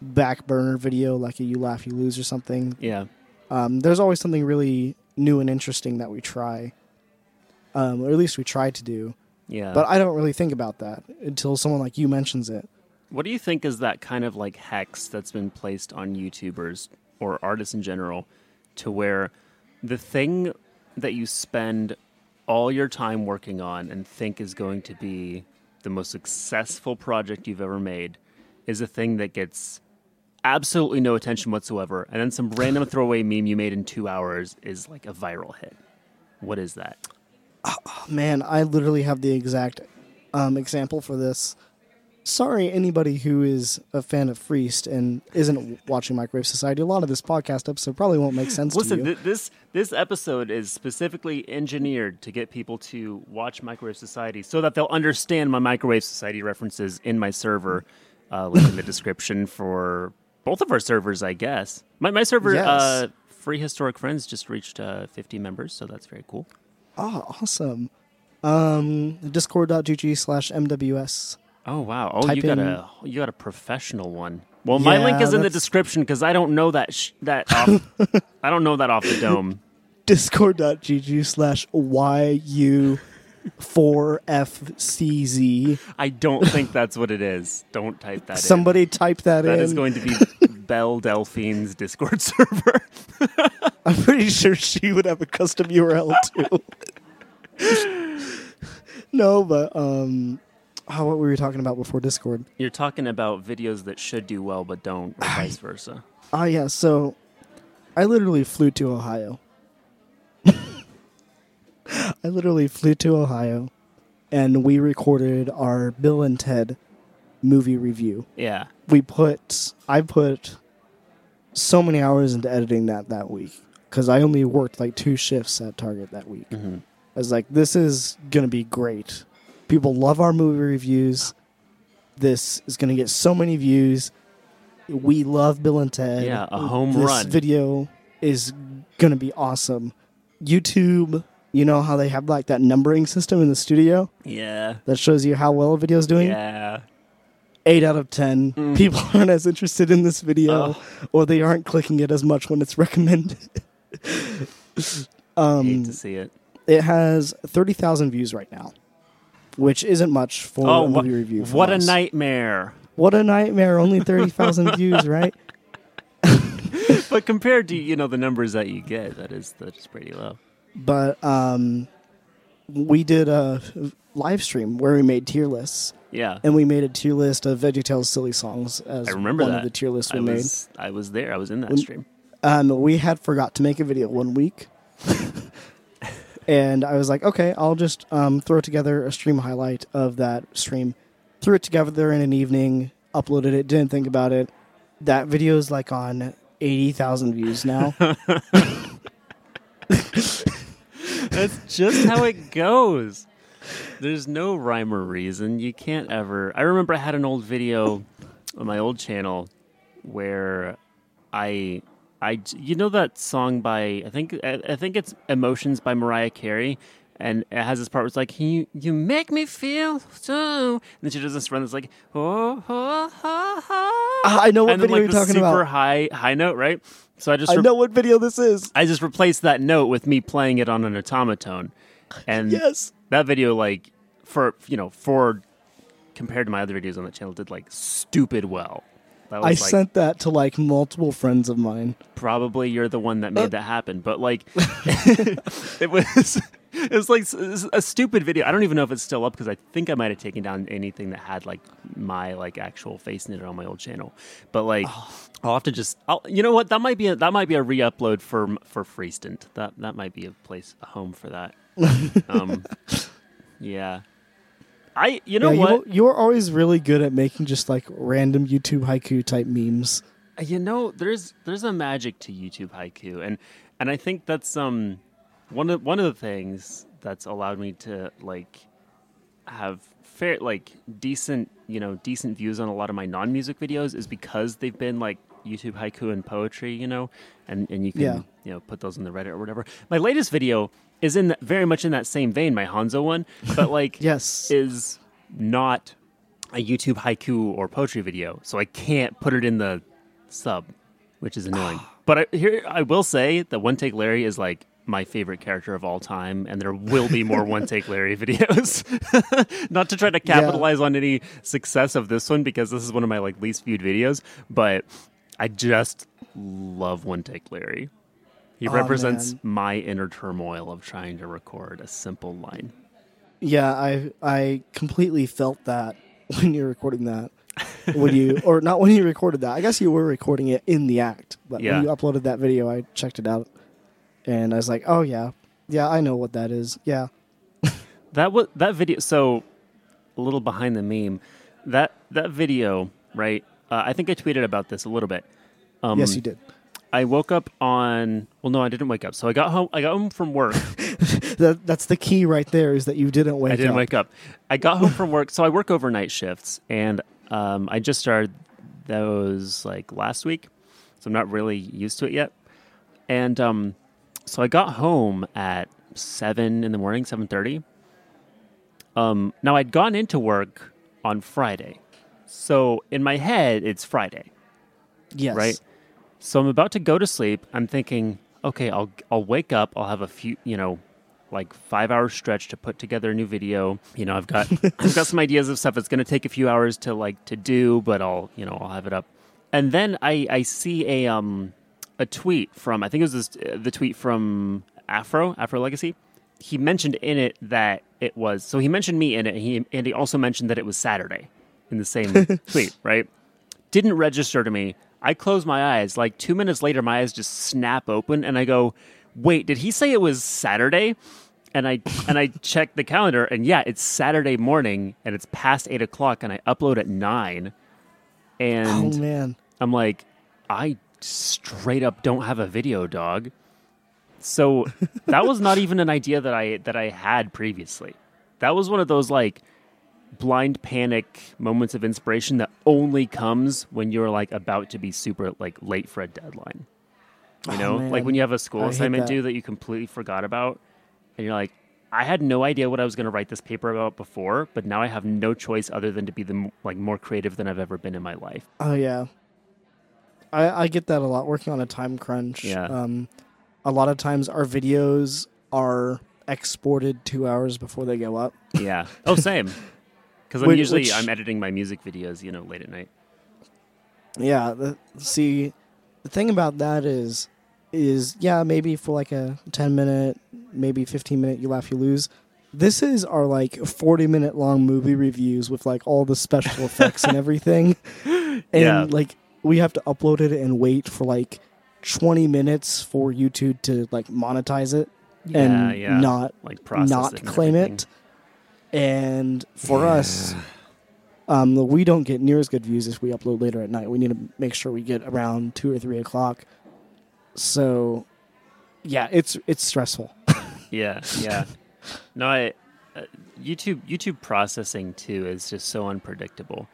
[SPEAKER 1] back burner video, like a you laugh you lose or something.
[SPEAKER 2] Yeah.
[SPEAKER 1] um, there's always something really new and interesting that we try, um, or at least we try to do.
[SPEAKER 2] Yeah.
[SPEAKER 1] But I don't really think about that until someone like you mentions it.
[SPEAKER 2] What do you think is that kind of like hex that's been placed on YouTubers or artists in general to where the thing that you spend all your time working on and think is going to be the most successful project you've ever made is a thing that gets absolutely no attention whatsoever and then some random throwaway meme you made in 2 hours is like a viral hit. What is that?
[SPEAKER 1] Oh, Man, I literally have the exact um, example for this. Sorry, anybody who is a fan of Freeced and isn't watching Microwave Society. A lot of this podcast episode probably won't make sense
[SPEAKER 2] Listen,
[SPEAKER 1] to you.
[SPEAKER 2] th- this this episode is specifically engineered to get people to watch Microwave Society so that they'll understand my Microwave Society references in my server. Uh, link in the description for both of our servers, I guess. My my server,
[SPEAKER 1] Yes.
[SPEAKER 2] uh, Free Historic Friends, just reached uh, 50 members, so that's very cool.
[SPEAKER 1] oh, awesome. Um, Discord.gg slash MWS.
[SPEAKER 2] Oh wow! Oh, you
[SPEAKER 1] Type
[SPEAKER 2] got
[SPEAKER 1] in-
[SPEAKER 2] a you got a professional one. Well, my
[SPEAKER 1] Yeah,
[SPEAKER 2] link is in the
[SPEAKER 1] that's-
[SPEAKER 2] description because I don't know that sh- that off, I don't know that off the dome.
[SPEAKER 1] Discord.gg slash YU4FCZ.
[SPEAKER 2] I don't think that's what it is. Don't type that in.
[SPEAKER 1] Somebody type that,
[SPEAKER 2] That
[SPEAKER 1] in.
[SPEAKER 2] is going to be Belle Delphine's Discord server.
[SPEAKER 1] I'm pretty sure she would have a custom URL too. no, but um, oh, what were we talking about before Discord?
[SPEAKER 2] You're talking about videos that should do well but don't, or vice versa.
[SPEAKER 1] Ah, yeah. So, I literally flew to Ohio. I literally flew to Ohio, and we recorded our Bill and Ted movie review.
[SPEAKER 2] Yeah.
[SPEAKER 1] We put, I put so many hours into editing that that week because I only worked like two shifts at Target that week.
[SPEAKER 2] hmm
[SPEAKER 1] I was like, this is gonna be great. People love our movie reviews. This is gonna get so many views. We love Bill and Ted.
[SPEAKER 2] Yeah, a home
[SPEAKER 1] this
[SPEAKER 2] run.
[SPEAKER 1] This video is gonna be awesome. YouTube, you know how they have like that numbering system in the studio
[SPEAKER 2] Yeah.
[SPEAKER 1] that shows you how well a video is doing?
[SPEAKER 2] Yeah.
[SPEAKER 1] Eight out of ten.
[SPEAKER 2] Mm.
[SPEAKER 1] People aren't as interested in this video,
[SPEAKER 2] Oh.
[SPEAKER 1] or they aren't clicking it as much when it's recommended. um,
[SPEAKER 2] Hate to see it.
[SPEAKER 1] it has 30,000 views right now, which isn't much for
[SPEAKER 2] Oh,
[SPEAKER 1] a movie review. from
[SPEAKER 2] what a nightmare.
[SPEAKER 1] What a nightmare. Only 30,000 views, right?
[SPEAKER 2] But compared to, you know, the numbers that you get, that is that is pretty low.
[SPEAKER 1] But um, we did a live stream where we made tier lists,
[SPEAKER 2] Yeah.
[SPEAKER 1] and we made a tier list of VeggieTales silly songs as
[SPEAKER 2] I remember
[SPEAKER 1] one
[SPEAKER 2] that.
[SPEAKER 1] of the tier lists we
[SPEAKER 2] I
[SPEAKER 1] made.
[SPEAKER 2] was I was there. I was in that
[SPEAKER 1] When-
[SPEAKER 2] stream.
[SPEAKER 1] Um, we had forgot to make a video one week. And I was like, okay, I'll just um, throw together a stream highlight of that stream. Threw it together in an evening, uploaded it, didn't think about it. That video is like on 80,000 views now.
[SPEAKER 2] That's just how it goes. There's no rhyme or reason. You can't ever. I remember I had an old video on my old channel where I, I, you know that song by I think I, I think it's Emotions by Mariah Carey, and it has this part where it's like you you make me feel so, and then she does this run that's like oh, oh, oh, oh.
[SPEAKER 1] I know what
[SPEAKER 2] and then,
[SPEAKER 1] video
[SPEAKER 2] like,
[SPEAKER 1] you're talking
[SPEAKER 2] super
[SPEAKER 1] about.
[SPEAKER 2] high high note, right? So I just
[SPEAKER 1] I know what video this is.
[SPEAKER 2] I just replaced that note with me playing it on an automaton, and
[SPEAKER 1] Yes.
[SPEAKER 2] that video like for you know for compared to my other videos on the channel did like stupid well.
[SPEAKER 1] I
[SPEAKER 2] like
[SPEAKER 1] sent that to like multiple friends of mine.
[SPEAKER 2] probably you're the one that made that happen, but like it was it was like a stupid video. I don't even know if it's still up because I think I might have taken down anything that had like my like actual face in it on my old channel. But like I'll have to just I'll, you know what that might be a, that might be a re-upload for for Freestant. That that might be a place a home for that. um, yeah. I you know
[SPEAKER 1] yeah,
[SPEAKER 2] what
[SPEAKER 1] You, you're always really good at making just like random YouTube haiku type memes.
[SPEAKER 2] Uh, You know, there's there's a magic to YouTube haiku, and and I think that's um one of one of the things that's allowed me to like have fair like decent you know decent views on a lot of my non music videos is because they've been like YouTube haiku and poetry, you know, and and you can
[SPEAKER 1] Yeah.
[SPEAKER 2] you know put those in the Reddit or whatever. My latest video is in that, very much in that same vein, my Hanzo one, but like
[SPEAKER 1] Yes.
[SPEAKER 2] is not a YouTube haiku or poetry video, so I can't put it in the sub, which is ah. annoying. But I, here, I will say that One Take Larry is like my favorite character of all time, and there will be more One Take Larry videos. Not to try to capitalize on any success of this one because this is one of my like least viewed videos, but I just love One Take Larry. He
[SPEAKER 1] Oh,
[SPEAKER 2] represents my inner turmoil of trying to record a simple line.
[SPEAKER 1] Yeah, I I completely felt that when you're recording that. When you or not when you recorded that. I guess you were recording it in the act, but
[SPEAKER 2] Yeah.
[SPEAKER 1] when you uploaded that video, I checked it out, and I was like, oh yeah, yeah, I know what that is. Yeah,
[SPEAKER 2] That was that video. So a little behind the meme. That that video, right? Uh, I think I tweeted about this a little bit. Um,
[SPEAKER 1] yes, you did.
[SPEAKER 2] I woke up on. Well, no, I didn't wake up. So I got home. I got home from work.
[SPEAKER 1] That that's the key right there is that you didn't wake up.
[SPEAKER 2] I didn't
[SPEAKER 1] up.
[SPEAKER 2] wake up. I got home from work. So I work overnight shifts, and um, I just started those like last week. So I'm not really used to it yet. And um, so I got home at seven in the morning, seven thirty. Um, now I'd gone into work on Friday, so in my head it's Friday.
[SPEAKER 1] Yes.
[SPEAKER 2] right? So I'm about to go to sleep. I'm thinking, okay, I'll I'll wake up. I'll have a few, you know, like five hour stretch to put together a new video. You know, I've got I've got some ideas of stuff. It's going to take a few hours to like to do, but I'll you know I'll have it up. And then I I see a um a tweet from I think it was this, uh, the tweet from Afro Afro Legacy. He mentioned in it that it was so he mentioned me in it. And he and he also mentioned that it was Saturday in the same tweet, right? didn't register to me. I close my eyes. Like two minutes later, my eyes just snap open, and I go, "Wait, did he say it was Saturday?" And I and I check the calendar, and yeah, it's Saturday morning, and it's past eight o'clock, and I upload at nine. and oh
[SPEAKER 1] man.
[SPEAKER 2] I'm like, I straight up don't have a video, dog. So that was not even an idea that I that I had previously. That was one of those like blind panic moments of inspiration that only comes when you're like about to be super like late for a deadline. You
[SPEAKER 1] Oh,
[SPEAKER 2] know, like when you have a school
[SPEAKER 1] I
[SPEAKER 2] assignment due that you completely forgot about, and you're like, I had no idea what I was going to write this paper about before, but now I have no choice other than to be the like more creative than I've ever been in my life.
[SPEAKER 1] Oh yeah. I I get that a lot working on a time crunch.
[SPEAKER 2] Yeah.
[SPEAKER 1] Um, a lot of times our videos are exported two hours before they go up.
[SPEAKER 2] Yeah. Oh, same. Because I'm
[SPEAKER 1] Which-
[SPEAKER 2] usually
[SPEAKER 1] which-
[SPEAKER 2] I'm editing my music videos, you know, late at night.
[SPEAKER 1] Yeah. The, see, the thing about that is, is yeah, maybe for like a ten minute, maybe fifteen minute, you laugh, you lose. This is our like forty minute long movie reviews with like all the special effects and everything, and
[SPEAKER 2] Yeah.
[SPEAKER 1] like we have to upload it and wait for like twenty minutes for YouTube to like monetize it and
[SPEAKER 2] yeah, yeah.
[SPEAKER 1] not
[SPEAKER 2] like process
[SPEAKER 1] not
[SPEAKER 2] it and
[SPEAKER 1] claim
[SPEAKER 2] everything.
[SPEAKER 1] it. And for us, um, we don't get near as good views if we upload later at night. We need to make sure we get around two or three o'clock. So, yeah, it's it's stressful.
[SPEAKER 2] Yeah, yeah. no, I uh, YouTube YouTube processing too is just so unpredictable.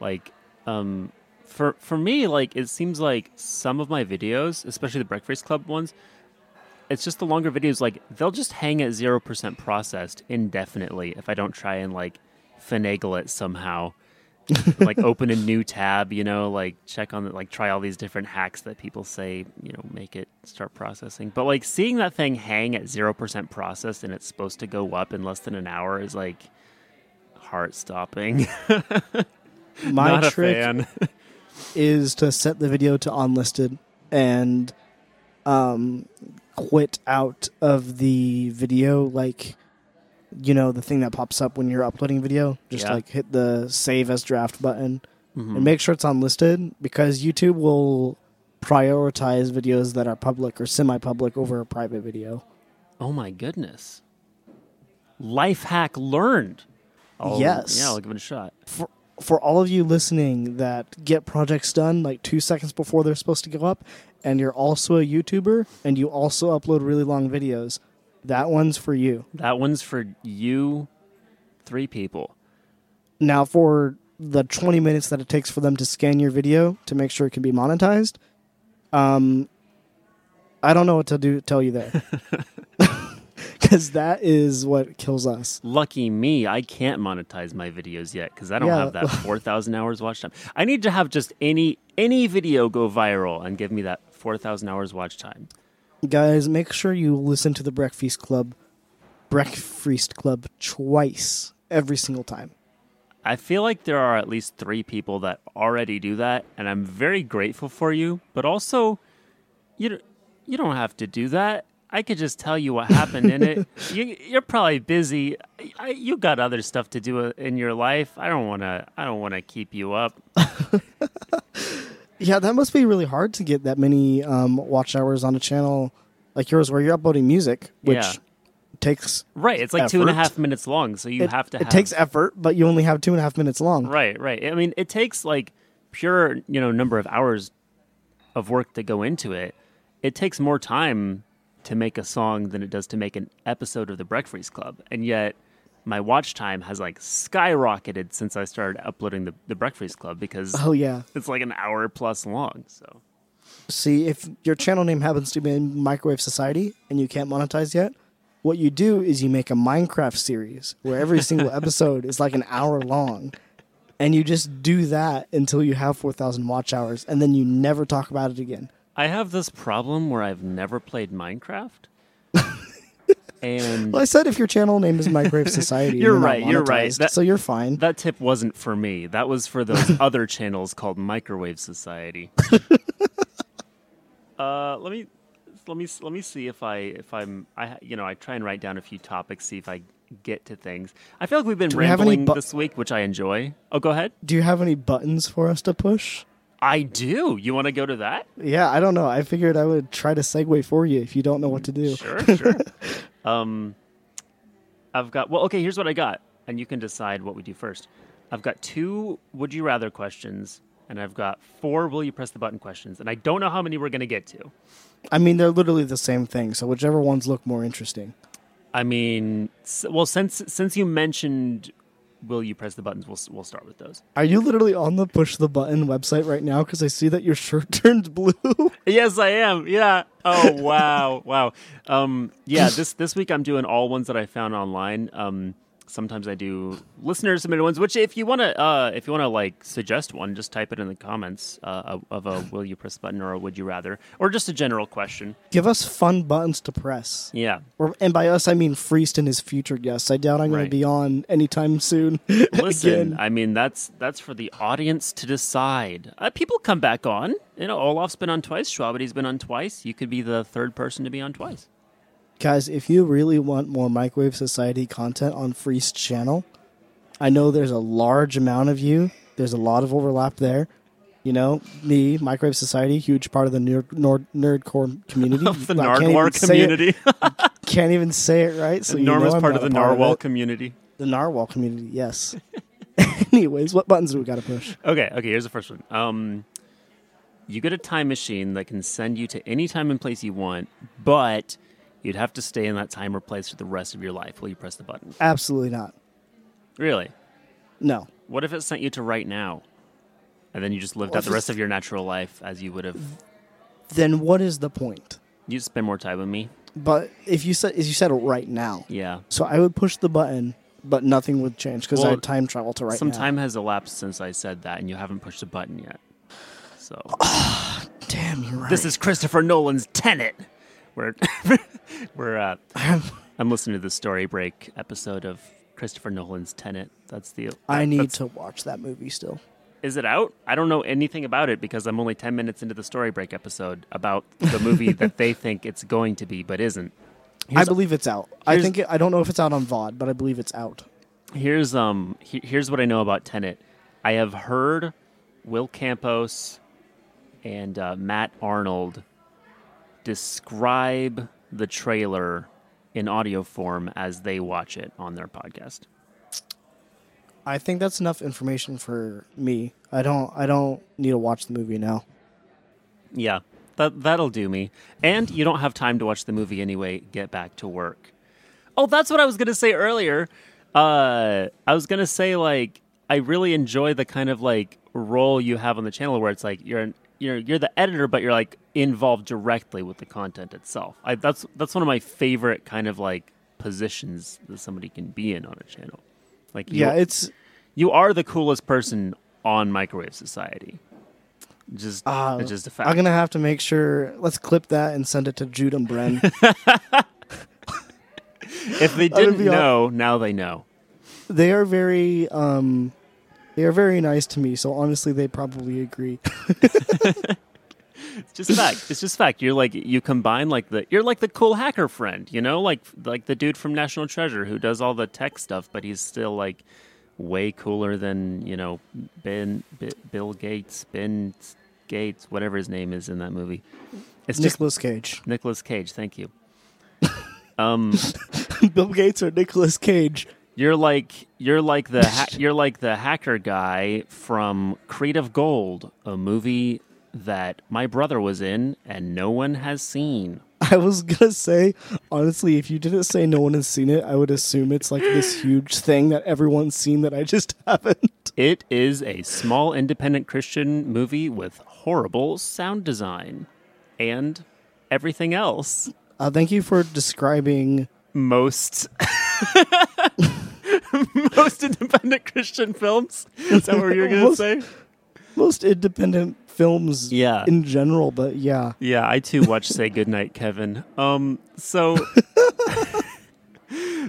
[SPEAKER 2] Like, um, for for me, like it seems like some of my videos, especially the Breakfreeced Club ones, it's just the longer videos. Like they'll just hang at zero percent processed indefinitely if I don't try and like finagle it somehow. like open a new tab, you know, like check on the, like try all these different hacks that people say, you know, make it start processing. But like seeing that thing hang at 0% processed and it's supposed to go up in less than an hour is like heart stopping.
[SPEAKER 1] My trick is to set the video to unlisted and um, quit out of the video like you know the thing that pops up when you're uploading video just
[SPEAKER 2] Yeah.
[SPEAKER 1] like hit the save as draft button
[SPEAKER 2] Mhm.
[SPEAKER 1] and make sure it's unlisted because youtube will prioritize videos that are public or semi-public over a private video
[SPEAKER 2] oh my goodness. Life hack learned. I'll-
[SPEAKER 1] Yes.
[SPEAKER 2] Yeah, I'll give it a shot.
[SPEAKER 1] for, for all of you listening that get projects done like two seconds before they're supposed to go up and you're also a youtuber and you also upload really long videos that one's for you
[SPEAKER 2] That one's for you, three people.
[SPEAKER 1] Now, for the 20 minutes that it takes for them to scan your video to make sure it can be monetized, um, I don't know what to do. Tell you there, because that is what kills us.
[SPEAKER 2] Lucky me, I can't monetize my videos yet because I don't
[SPEAKER 1] Yeah.
[SPEAKER 2] have that 4,000 hours watch time. I need to have just any any video go viral and give me that 4,000 hours watch time.
[SPEAKER 1] Guys, make sure you listen to the Breakfreeced Club, Breakfreeced Club twice every single time.
[SPEAKER 2] I feel like there are at least three people that already do that, and I'm very grateful for you. But also, you you don't have to do that. I could just tell you what happened in it. You, you're probably busy. I, you got other stuff to do in your life. I don't want to. I don't want to keep you up.
[SPEAKER 1] Yeah, that must be really hard to get that many um, watch hours on a channel like yours, where you're uploading music, which
[SPEAKER 2] Yeah.
[SPEAKER 1] takes
[SPEAKER 2] Right. It's like two and a
[SPEAKER 1] Effort.
[SPEAKER 2] half minutes long, so you
[SPEAKER 1] it,
[SPEAKER 2] have to.
[SPEAKER 1] it
[SPEAKER 2] have,
[SPEAKER 1] takes effort, but you only have two and a half minutes long.
[SPEAKER 2] Right, right. I mean, it takes like pure, you know, number of hours of work to go into it. It takes more time to make a song than it does to make an episode of the Breakfreeced Club, and yet my watch time has like skyrocketed since I started uploading the, the Breakfreeced Club because
[SPEAKER 1] Oh yeah.
[SPEAKER 2] it's like an hour plus long. So
[SPEAKER 1] See, if your channel name happens to be in Microwave Society and you can't monetize yet, what you do is you make a Minecraft series where every single episode is like an hour long. And you just do that until you have 4,000 watch hours, and then you never talk about it again.
[SPEAKER 2] I have this problem where I've never played Minecraft. and
[SPEAKER 1] Well, I said if your channel name is Microwave Society,
[SPEAKER 2] You're
[SPEAKER 1] not
[SPEAKER 2] right, you're right.
[SPEAKER 1] monetized,
[SPEAKER 2] That-
[SPEAKER 1] so you're fine.
[SPEAKER 2] That tip wasn't for me. That was for those other channels called Microwave Society. uh, let me let me let me see if I if I'm I you know I try and write down a few topics, see if I get to things. I feel like we've been
[SPEAKER 1] we have any
[SPEAKER 2] rambling
[SPEAKER 1] bu-
[SPEAKER 2] this week, which I enjoy. Oh, go ahead.
[SPEAKER 1] do you have any buttons for us to push?
[SPEAKER 2] I do. You want to go to that?
[SPEAKER 1] Yeah, I don't know. I figured I would try to segue for you if you don't know what to do.
[SPEAKER 2] Sure, sure. um, I've got well. Okay, here's what I got, and you can decide what we do first. I've got two would you rather questions, and I've got four will you press the button questions, and I don't know how many we're gonna get to.
[SPEAKER 1] I mean, they're literally the same thing, so whichever ones look more interesting.
[SPEAKER 2] I mean, well, since since you mentioned will you press the buttons, we'll we'll start with those.
[SPEAKER 1] Are you literally on the push the button website right now? Because I see that your shirt turned blue.
[SPEAKER 2] Yes, I am. Yeah. Oh wow, wow. Um, yeah. This this week I'm doing all ones that I found online. Um, sometimes I do listener submitted ones. Which if you want to, uh, if you want to like suggest one, just type it in the comments uh, of, a will you press button or a would you rather, or just a general question.
[SPEAKER 1] Give us fun buttons to press.
[SPEAKER 2] Yeah.
[SPEAKER 1] Or, and by us, I mean Freeced and his future guests. I doubt I'm going
[SPEAKER 2] Right.
[SPEAKER 1] to be on anytime soon.
[SPEAKER 2] Listen. I mean that's that's for the audience to decide. Uh, people come back on. You know, Olaf's been on twice. Schwabity's been on twice. You could be the third person to be on twice.
[SPEAKER 1] Guys, if you really want more Microwave Society content on Freeced's channel, I know there's a large amount of you. There's a lot of overlap there. You know, me, Microwave Society, huge part of the nerd, nerd, nerdcore community.
[SPEAKER 2] Of the
[SPEAKER 1] I
[SPEAKER 2] Nardwar community,
[SPEAKER 1] Can't even say it right. So you know
[SPEAKER 2] enormous part of the
[SPEAKER 1] a
[SPEAKER 2] Narwhal
[SPEAKER 1] it.
[SPEAKER 2] community.
[SPEAKER 1] The narwhal community, yes. Anyways, what buttons do we got to push?
[SPEAKER 2] Okay, okay. Here's the first one. Um, you get a time machine that can send you to any time and place you want, but you'd have to stay in that time or place for the rest of your life. Will you press the button?
[SPEAKER 1] Absolutely not.
[SPEAKER 2] Really?
[SPEAKER 1] No.
[SPEAKER 2] What if it sent you to right now, and then you just lived
[SPEAKER 1] Well,
[SPEAKER 2] out the rest of your natural life as you would have?
[SPEAKER 1] Then what is the point?
[SPEAKER 2] You'd spend more time with me.
[SPEAKER 1] But if you said, as you said right now,
[SPEAKER 2] Yeah.
[SPEAKER 1] so I would push the button, but nothing would change because
[SPEAKER 2] Well,
[SPEAKER 1] I had time travel to right now.
[SPEAKER 2] Some
[SPEAKER 1] now.
[SPEAKER 2] time has elapsed since I said that, and you haven't pushed a button yet. So
[SPEAKER 1] Damn, you're right.
[SPEAKER 2] this is Christopher Nolan's Tenet. We're we're uh, I'm listening to the Story Break episode of Christopher Nolan's Tenet. That's the
[SPEAKER 1] I need to watch that movie still.
[SPEAKER 2] Is it out? I don't know anything about it because I'm only 10 minutes into the Story Break episode about the movie that they think it's going to be but isn't.
[SPEAKER 1] I believe it's out. I think it, I don't know if it's out on VOD, but I believe it's out.
[SPEAKER 2] Here's um he- here's what I know about Tenet. I have heard Will Campos and uh, Matt Arnold describe the trailer in audio form as they watch it on their podcast.
[SPEAKER 1] I think that's enough information for me. I don't. I don't need to watch the movie now.
[SPEAKER 2] Yeah, that that'll do me. And you don't have time to watch the movie anyway. Get back to work. Oh, that's what I was gonna say earlier. Uh, I was gonna say like I really enjoy the kind of like role you have on the channel where it's like you're an, you're you're the editor, but you're like involved directly with the content itself. I, that's that's one of my favorite kind of like positions that somebody can be in on a channel. Like you,
[SPEAKER 1] Yeah, it's
[SPEAKER 2] you are the coolest person on Microwave Society. Just,
[SPEAKER 1] Uh,
[SPEAKER 2] it's just a fact.
[SPEAKER 1] I'm gonna have to make sure. Let's clip that and send it to Jude and Bren.
[SPEAKER 2] if they didn't know, now they know.
[SPEAKER 1] they are very, um, they are very nice to me. So honestly, they probably agree.
[SPEAKER 2] It's just fact. It's just fact. You're like you combine like the you're like the cool hacker friend, you know, like like the dude from National Treasure who does all the tech stuff, but he's still like way cooler than you know Ben B- Bill Gates, Ben Gates, whatever his name is in that movie. It's
[SPEAKER 1] Nicolas Cage,
[SPEAKER 2] Nicolas Cage. Thank you. Um,
[SPEAKER 1] Bill Gates or Nicolas Cage.
[SPEAKER 2] You're like you're like the ha- you're like the hacker guy from Creative Gold, a movie that my brother was in and no one has seen.
[SPEAKER 1] I was gonna say, honestly, if you didn't say no one has seen it, I would assume it's like this huge thing that everyone's seen that I just haven't.
[SPEAKER 2] It is a small independent Christian movie with horrible sound design and everything else.
[SPEAKER 1] Uh, thank you for describing.
[SPEAKER 2] Most most independent Christian films. Is that what you were gonna
[SPEAKER 1] Most-
[SPEAKER 2] say?
[SPEAKER 1] most independent films
[SPEAKER 2] Yeah.
[SPEAKER 1] in general, but yeah.
[SPEAKER 2] Yeah, I too watched Say Goodnight, Kevin. Um, so,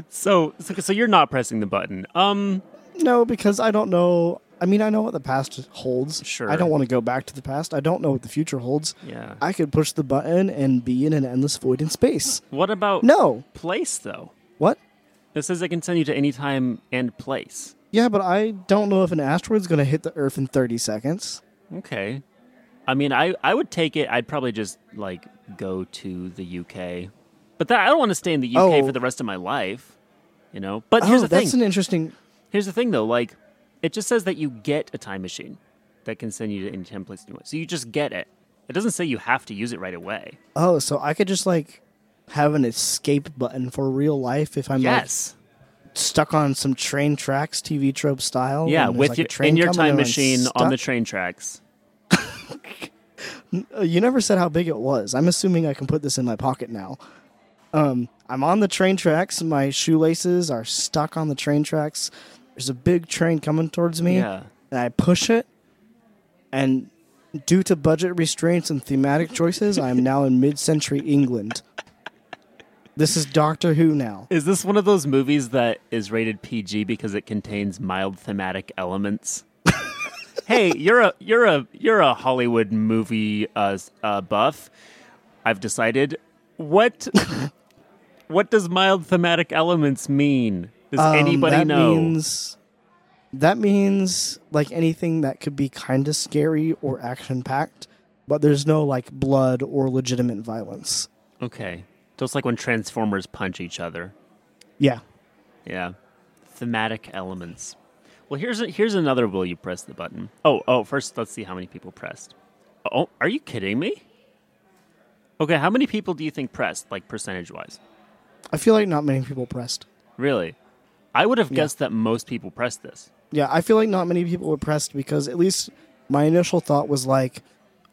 [SPEAKER 2] so, so, so you're not pressing the button. Um,
[SPEAKER 1] No, because I don't know. I mean, I know what the past holds.
[SPEAKER 2] Sure.
[SPEAKER 1] I don't want to go back to the past. I don't know what the future holds.
[SPEAKER 2] yeah.
[SPEAKER 1] I could push the button and be in an endless void in space.
[SPEAKER 2] What about
[SPEAKER 1] No.
[SPEAKER 2] place though?
[SPEAKER 1] What?
[SPEAKER 2] It says it can send you to any time and place.
[SPEAKER 1] Yeah, but I don't know if an asteroid's going to hit the Earth in 30 seconds.
[SPEAKER 2] Okay. I mean, I, I would take it. I'd probably just like go to the UK, but that I don't want to stay in the UK
[SPEAKER 1] Oh.
[SPEAKER 2] for the rest of my life. You know. But
[SPEAKER 1] Oh,
[SPEAKER 2] here's the thing.
[SPEAKER 1] that's
[SPEAKER 2] thing.
[SPEAKER 1] an interesting.
[SPEAKER 2] Here's the thing, though. Like, it just says that you get a time machine that can send you to any time, place, anywhere. So you just get it. It doesn't say you have to use it right away.
[SPEAKER 1] Oh, so I could just like have an escape button for real life if I'm
[SPEAKER 2] yes.
[SPEAKER 1] like stuck on some train tracks, TV trope style.
[SPEAKER 2] yeah, with
[SPEAKER 1] like,
[SPEAKER 2] your
[SPEAKER 1] train
[SPEAKER 2] in your time machine on the train tracks.
[SPEAKER 1] Uh, You never said how big it was. I'm assuming I can put this in my pocket now. Um, I'm on the train tracks. My shoelaces are stuck on the train tracks. There's a big train coming towards me,
[SPEAKER 2] Yeah.
[SPEAKER 1] and I push it. And due to budget restraints and thematic choices, I am now in mid-century England. This is Doctor Who now.
[SPEAKER 2] Is this one of those movies that is rated PG because it contains mild thematic elements? hey, you're a you're a you're a Hollywood movie uh, uh, buff. I've decided what what does mild thematic elements mean? Does
[SPEAKER 1] Um,
[SPEAKER 2] anybody
[SPEAKER 1] that
[SPEAKER 2] know?
[SPEAKER 1] Means, that means like anything that could be kind of scary or action-packed, but there's no like blood or legitimate violence.
[SPEAKER 2] okay, just like when Transformers punch each other.
[SPEAKER 1] Yeah.
[SPEAKER 2] Yeah, thematic elements. Well, here's a, here's another. Will you press the button? Oh, oh. First, let's see how many people pressed. Oh, are you kidding me? Okay, how many people do you think pressed, like percentage wise?
[SPEAKER 1] I feel like not many people pressed.
[SPEAKER 2] Really? I would have
[SPEAKER 1] Yeah.
[SPEAKER 2] guessed that most people pressed this.
[SPEAKER 1] Yeah, I feel like not many people were pressed because at least my initial thought was like,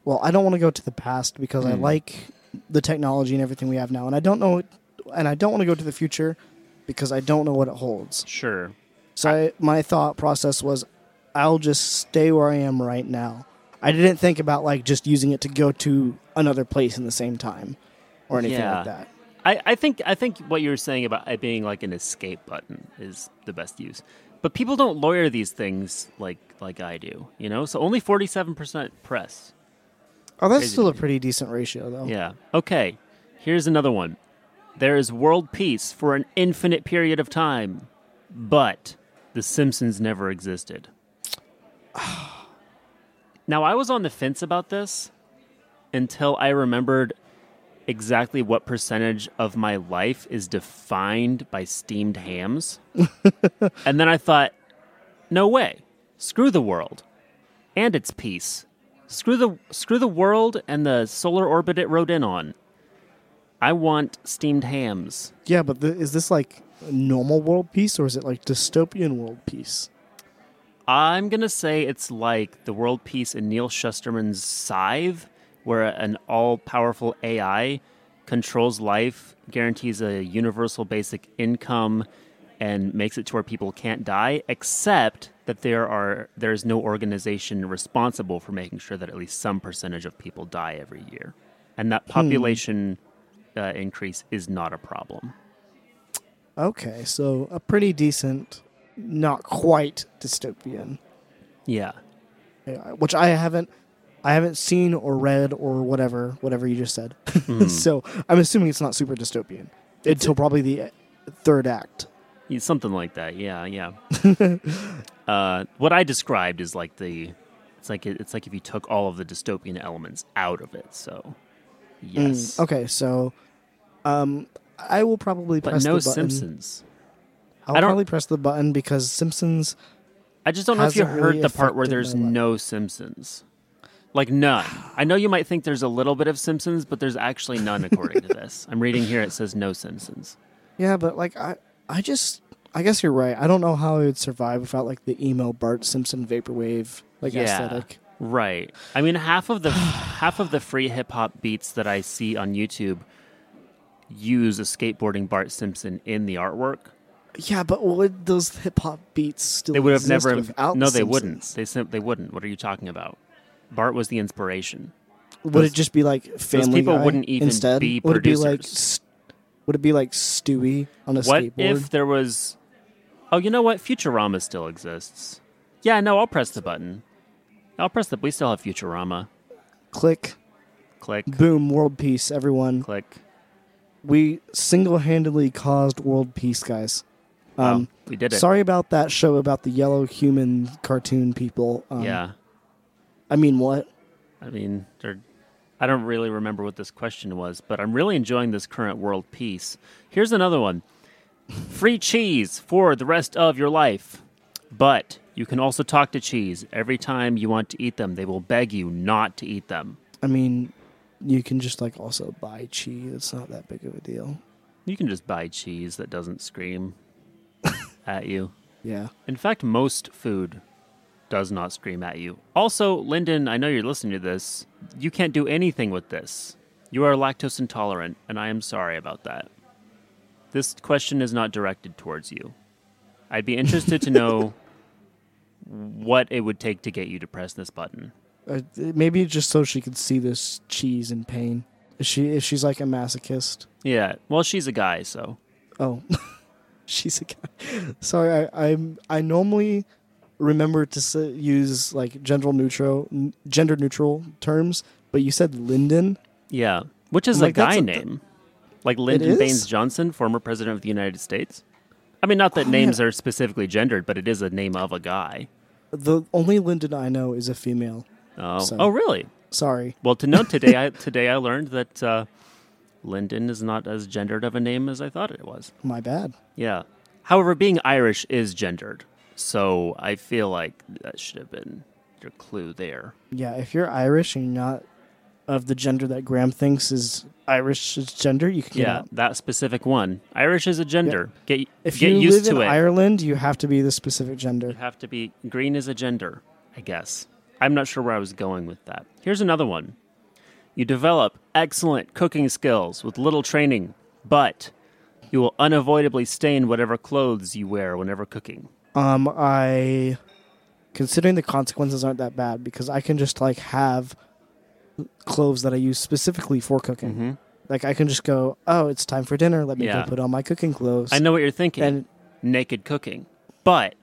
[SPEAKER 1] well, I don't want to go to the past because I
[SPEAKER 2] Hmm.
[SPEAKER 1] like the technology and everything we have now, and I don't know, and I don't want to go to the future because I don't know what it holds.
[SPEAKER 2] Sure.
[SPEAKER 1] So I, my thought process was, I'll just stay where I am right now. I didn't think about like just using it to go to another place in the same time or anything
[SPEAKER 2] Yeah.
[SPEAKER 1] like that.
[SPEAKER 2] I, I think I think what you were saying about it being like an escape button is the best use. But people don't lawyer these things like like I do, you know. So only forty seven percent press.
[SPEAKER 1] Oh, that's
[SPEAKER 2] Crazy
[SPEAKER 1] still a pretty decent ratio, though.
[SPEAKER 2] Yeah. Okay. Here's another one. There is world peace for an infinite period of time, but the Simpsons never existed. now, I was on the fence about this until I remembered exactly what percentage of my life is defined by steamed hams. and then I thought, no way. Screw the world and its peace. Screw the screw the world and the solar orbit it rode in on. I want steamed hams.
[SPEAKER 1] Yeah, but the, is this like normal world peace or is it like dystopian world peace?
[SPEAKER 2] I'm gonna say it's like the world peace in Neal Shusterman's Scythe, where an all-powerful AI controls life, guarantees a universal basic income, and makes it to where people can't die, except that there are there is no organization responsible for making sure that at least some percentage of people die every year, and that population uh, increase is not a problem.
[SPEAKER 1] Okay, so a pretty decent, not quite dystopian,
[SPEAKER 2] Yeah,
[SPEAKER 1] which I haven't, I haven't seen or read or whatever, whatever you just said.
[SPEAKER 2] Mhm.
[SPEAKER 1] so I'm assuming it's not super dystopian until probably the uh, third act.
[SPEAKER 2] Something like that. Yeah, yeah. uh, what I described is like the, it's like it's like if you took all of the dystopian elements out of it. So,
[SPEAKER 1] Mm,
[SPEAKER 2] yes.
[SPEAKER 1] okay, so, um, I will probably
[SPEAKER 2] But
[SPEAKER 1] press
[SPEAKER 2] no
[SPEAKER 1] the button.
[SPEAKER 2] Simpsons.
[SPEAKER 1] I'll
[SPEAKER 2] I don't-
[SPEAKER 1] probably press the button because Simpsons.
[SPEAKER 2] I just don't know if you heard
[SPEAKER 1] really
[SPEAKER 2] the part where there's no Simpsons. Like none. I know you might think there's a little bit of Simpsons, but there's actually none according to this. I'm reading here it says no Simpsons.
[SPEAKER 1] Yeah, but like I, I just, I guess you're right. I don't know how I would survive without like the emo Bart Simpson vaporwave like
[SPEAKER 2] Yeah.
[SPEAKER 1] aesthetic.
[SPEAKER 2] Right. I mean half of the half of the free hip hop beats that I see on YouTube use a skateboarding Bart Simpson in the artwork.
[SPEAKER 1] Yeah, but would those hip hop beats still?
[SPEAKER 2] They would have never
[SPEAKER 1] Without
[SPEAKER 2] No,
[SPEAKER 1] the
[SPEAKER 2] they wouldn't. They sim- they wouldn't. What are you talking about? Bart was the inspiration.
[SPEAKER 1] Would
[SPEAKER 2] those-
[SPEAKER 1] it just be like Family
[SPEAKER 2] people
[SPEAKER 1] Guy
[SPEAKER 2] wouldn't even
[SPEAKER 1] instead?
[SPEAKER 2] be
[SPEAKER 1] would it be like? Would it be like Stewie on a
[SPEAKER 2] What
[SPEAKER 1] skateboard?
[SPEAKER 2] if there was Oh, you know what? Futurama still exists. Yeah, no, I'll press the button. I'll press the we still have Futurama.
[SPEAKER 1] Click,
[SPEAKER 2] Click,
[SPEAKER 1] boom, world peace, everyone.
[SPEAKER 2] click.
[SPEAKER 1] We single-handedly caused world peace, guys. Um,
[SPEAKER 2] oh, we did it.
[SPEAKER 1] sorry about that show about the yellow human cartoon people. Um,
[SPEAKER 2] yeah.
[SPEAKER 1] I mean, what?
[SPEAKER 2] I mean, they're, I don't really remember what this question was, but I'm really enjoying this current world peace. Here's another one free cheese for the rest of your life. But you can also talk to cheese. Every time you want to eat them, they will beg you not to eat them.
[SPEAKER 1] I mean, you can just like also buy cheese. It's not that big of a deal.
[SPEAKER 2] You can just buy cheese that doesn't scream at you.
[SPEAKER 1] Yeah.
[SPEAKER 2] In fact, most food does not scream at you. Also, Lyndon, I know you're listening to this. You can't do anything with this. You are lactose intolerant, and I am sorry about that. This question is not directed towards you. I'd be interested to know what it would take to get you to press this button.
[SPEAKER 1] Uh, maybe just so she could see this cheese in pain. Is she? If she's like a masochist.
[SPEAKER 2] Yeah, well, she's a guy, so.
[SPEAKER 1] Oh, she's a guy. Sorry, I, I'm. I normally remember to say, use like gender neutral, n- gender neutral terms, but you said Lyndon.
[SPEAKER 2] Yeah, which is
[SPEAKER 1] Like,
[SPEAKER 2] a
[SPEAKER 1] that's
[SPEAKER 2] guy
[SPEAKER 1] a-
[SPEAKER 2] name. Like Lyndon? Baines Johnson, former president of the United States. I mean, not that
[SPEAKER 1] Oh,
[SPEAKER 2] names
[SPEAKER 1] yeah.
[SPEAKER 2] are specifically gendered, but it is a name of a guy.
[SPEAKER 1] The only Lyndon I know is a female.
[SPEAKER 2] Oh,
[SPEAKER 1] So-
[SPEAKER 2] oh, really?
[SPEAKER 1] Sorry.
[SPEAKER 2] Well, to know today, I today I learned that uh, Lyndon is not as gendered of a name as I thought it was.
[SPEAKER 1] My bad.
[SPEAKER 2] Yeah. However, being Irish is gendered, so I feel like that should have been your clue there.
[SPEAKER 1] Yeah, if you're Irish and you're not of the gender that Graham thinks is Irish is gender, you can get
[SPEAKER 2] Yeah, that specific one. Irish is a gender. Get
[SPEAKER 1] If
[SPEAKER 2] get
[SPEAKER 1] you
[SPEAKER 2] used
[SPEAKER 1] live
[SPEAKER 2] to
[SPEAKER 1] in
[SPEAKER 2] it.
[SPEAKER 1] Ireland, you have to be the specific gender.
[SPEAKER 2] You have to be green is a gender, I guess. I'm not sure where I was going with that. Here's another one. You develop excellent cooking skills with little training, but you will unavoidably stain whatever clothes you wear whenever cooking.
[SPEAKER 1] Um, I considering the consequences aren't that bad because I can just like have clothes that I use specifically for cooking.
[SPEAKER 2] Mhm.
[SPEAKER 1] Like I can just go, oh, it's time for dinner. Let me
[SPEAKER 2] Yeah.
[SPEAKER 1] go put on my cooking clothes.
[SPEAKER 2] I know what you're thinking.
[SPEAKER 1] And
[SPEAKER 2] naked cooking. But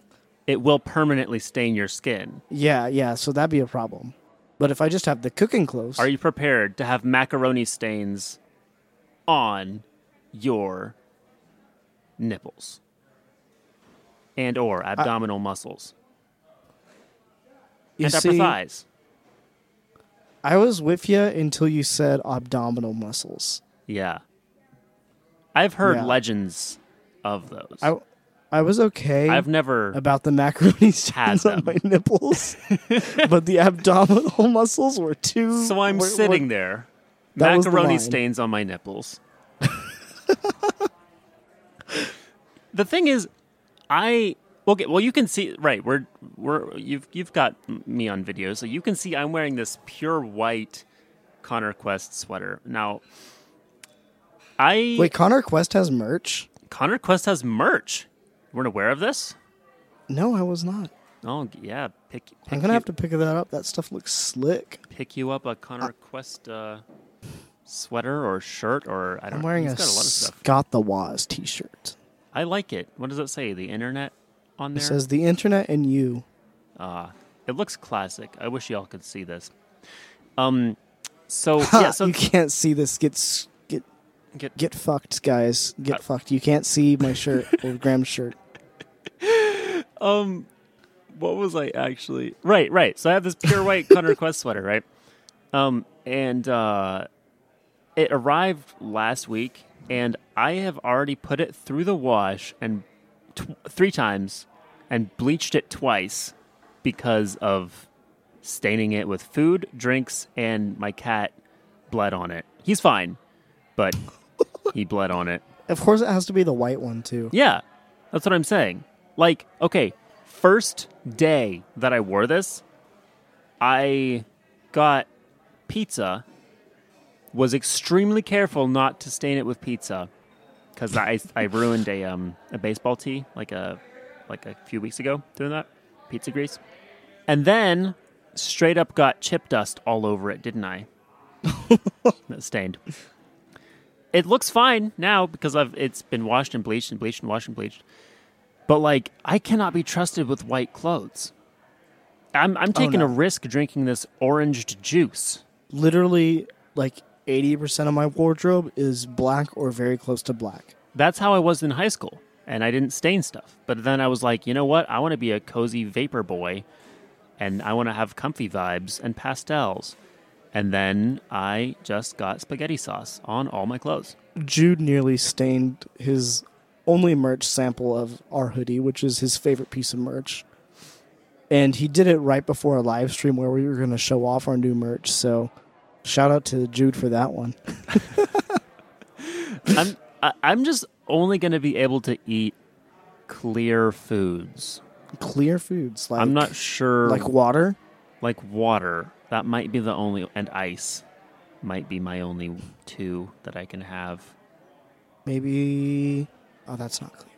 [SPEAKER 2] it will permanently stain your skin.
[SPEAKER 1] yeah, yeah. So that'd be a problem. But if I just have the cooking clothes,
[SPEAKER 2] Are you prepared to have macaroni stains on your nipples and or abdominal muscles
[SPEAKER 1] you
[SPEAKER 2] and
[SPEAKER 1] see,
[SPEAKER 2] upper thighs?
[SPEAKER 1] I was with you until you said abdominal muscles.
[SPEAKER 2] Yeah. I've heard
[SPEAKER 1] Yeah.
[SPEAKER 2] legends of those.
[SPEAKER 1] I, I was okay
[SPEAKER 2] I've never
[SPEAKER 1] about the macaroni stains on my nipples, but the abdominal muscles were too.
[SPEAKER 2] So I'm
[SPEAKER 1] were- were-
[SPEAKER 2] sitting there,
[SPEAKER 1] That was the
[SPEAKER 2] macaroni stains on my nipples. the thing is, I okay. Well, you can see right. We're we're you've you've got me on video, so you can see I'm wearing this pure white Connor Quest sweater. Now, I
[SPEAKER 1] Wait, Connor Quest has merch.
[SPEAKER 2] Connor Quest has merch. You weren't aware of this?
[SPEAKER 1] No, I was not.
[SPEAKER 2] Oh yeah, pick. pick
[SPEAKER 1] I'm gonna
[SPEAKER 2] you,
[SPEAKER 1] have to pick that up. That stuff looks slick.
[SPEAKER 2] pick you up a Connor Quest uh, sweater or shirt or I don't. Know.
[SPEAKER 1] I'm wearing
[SPEAKER 2] he's
[SPEAKER 1] a
[SPEAKER 2] got a lot of stuff.
[SPEAKER 1] Scott the Woz t-shirt.
[SPEAKER 2] I like it. What does it say? The internet on there?
[SPEAKER 1] It says the internet and you.
[SPEAKER 2] Uh, it looks classic. I wish y'all could see this. Um, so yeah, so
[SPEAKER 1] you can't see this. Get get
[SPEAKER 2] Get-
[SPEAKER 1] get fucked, guys. Get
[SPEAKER 2] Uh,
[SPEAKER 1] fucked. You can't see my shirt or Graham's shirt.
[SPEAKER 2] um, what was I actually? Right, right. So I have this pure white Connor Quest sweater, right? Um, and uh, it arrived last week, and I have already put it through the wash and tw- three times, and bleached it twice because of staining it with food, drinks, and my cat bled on it. He's fine, but he bled on it.
[SPEAKER 1] Of course, it has to be the white one too.
[SPEAKER 2] Yeah, that's what I'm saying. Like, okay, first day that I wore this, I got pizza, was extremely careful not to stain it with pizza because I, I ruined a um a baseball tee like a like a few weeks ago doing that pizza grease, and then straight up got chip dust all over it, didn't I? That stained. It looks fine now because I've it's been washed and bleached and bleached and washed and bleached. But like I cannot be trusted with white clothes. I'm I'm taking
[SPEAKER 1] no.
[SPEAKER 2] a risk drinking this oranged juice.
[SPEAKER 1] Literally, like eighty percent of my wardrobe is black or very close to black.
[SPEAKER 2] That's how I was in high school, and I didn't stain stuff. But then I was like, you know what? I want to be a cozy vapor boy, and I want to have comfy vibes and pastels. And then I just got spaghetti sauce on all my clothes.
[SPEAKER 1] Jude nearly stained his only merch sample of our hoodie, which is his favorite piece of merch. And he did it right before a live stream where we were going to show off our new merch. So, shout out to Jude for that one.
[SPEAKER 2] I'm I, I'm just only going to be able to eat clear foods.
[SPEAKER 1] Clear foods, like
[SPEAKER 2] I'm not sure.
[SPEAKER 1] like water.
[SPEAKER 2] like water. That might be the only, and ice might be my only two that I can have.
[SPEAKER 1] Maybe. Oh, that's not clear.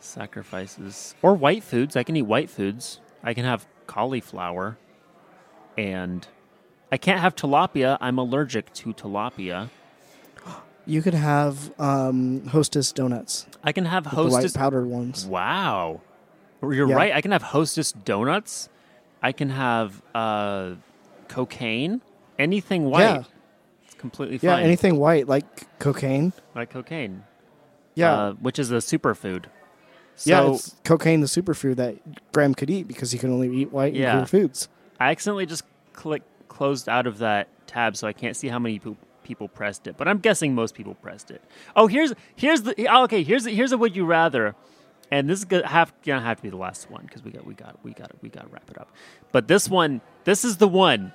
[SPEAKER 2] Sacrifices or white foods. I can eat white foods. I can have cauliflower, and I can't have tilapia. I'm allergic to tilapia.
[SPEAKER 1] You could have um, Hostess donuts,
[SPEAKER 2] I can have
[SPEAKER 1] the white powdered ones.
[SPEAKER 2] Wow, you're
[SPEAKER 1] Yeah.
[SPEAKER 2] right. I can have hostess donuts. I can have uh, cocaine. Anything white.
[SPEAKER 1] Yeah.
[SPEAKER 2] It's completely fine.
[SPEAKER 1] Yeah, anything white like cocaine.
[SPEAKER 2] like cocaine.
[SPEAKER 1] Yeah,
[SPEAKER 2] uh, which is a superfood. So
[SPEAKER 1] yeah, it's cocaine, the superfood that Graham could eat because he can only eat white
[SPEAKER 2] Yeah.
[SPEAKER 1] and foods.
[SPEAKER 2] I accidentally just click closed out of that tab, so I can't see how many pe- people pressed it. But I'm guessing most people pressed it. Oh, here's here's the okay. Here's here's a would you rather, and this is gonna have gonna have to be the last one because we got we got we got we got to wrap it up. But this one, this is the one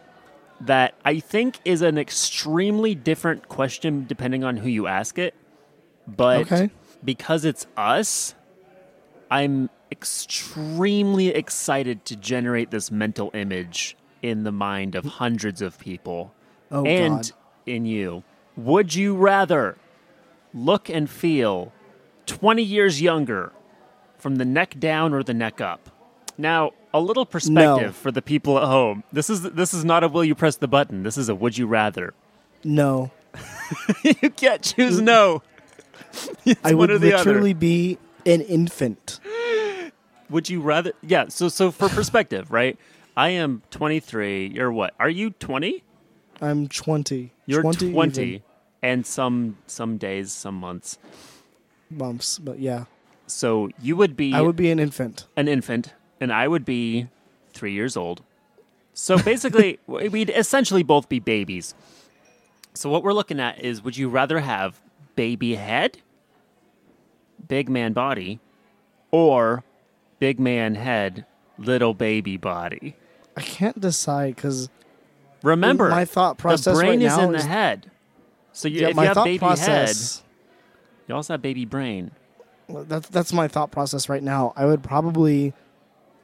[SPEAKER 2] that I think is an extremely different question depending on who you ask it. But
[SPEAKER 1] Okay.
[SPEAKER 2] because it's us, I'm extremely excited to generate this mental image in the mind of hundreds of people
[SPEAKER 1] Oh
[SPEAKER 2] and
[SPEAKER 1] God,
[SPEAKER 2] in you. Would you rather look and feel 20 years younger from the neck down or the neck up? Now, a little perspective
[SPEAKER 1] No.
[SPEAKER 2] for the people at home. This is this is not a will you press the button. This is a would you rather.
[SPEAKER 1] no.
[SPEAKER 2] you can't choose no. It's
[SPEAKER 1] I would
[SPEAKER 2] the other.
[SPEAKER 1] literally be an infant.
[SPEAKER 2] Would you rather? Yeah. So, so for perspective, right? I am 23. You're what? Are you 20?
[SPEAKER 1] I'm 20.
[SPEAKER 2] You're 20,
[SPEAKER 1] 20, even
[SPEAKER 2] and some some days, some months.
[SPEAKER 1] Months, but yeah,
[SPEAKER 2] So you would be
[SPEAKER 1] I would be an infant.
[SPEAKER 2] an infant, and I would be three years old. So basically, we'd essentially both be babies. So what we're looking at is: Would you rather have baby head, big man body, or big man head, little baby body?
[SPEAKER 1] I can't decide because
[SPEAKER 2] Remember,
[SPEAKER 1] my thought process
[SPEAKER 2] the brain
[SPEAKER 1] right
[SPEAKER 2] is in the head. So you,
[SPEAKER 1] yeah,
[SPEAKER 2] if you have baby
[SPEAKER 1] process.
[SPEAKER 2] head, you also have baby brain.
[SPEAKER 1] That's that's my thought process right now. I would probably,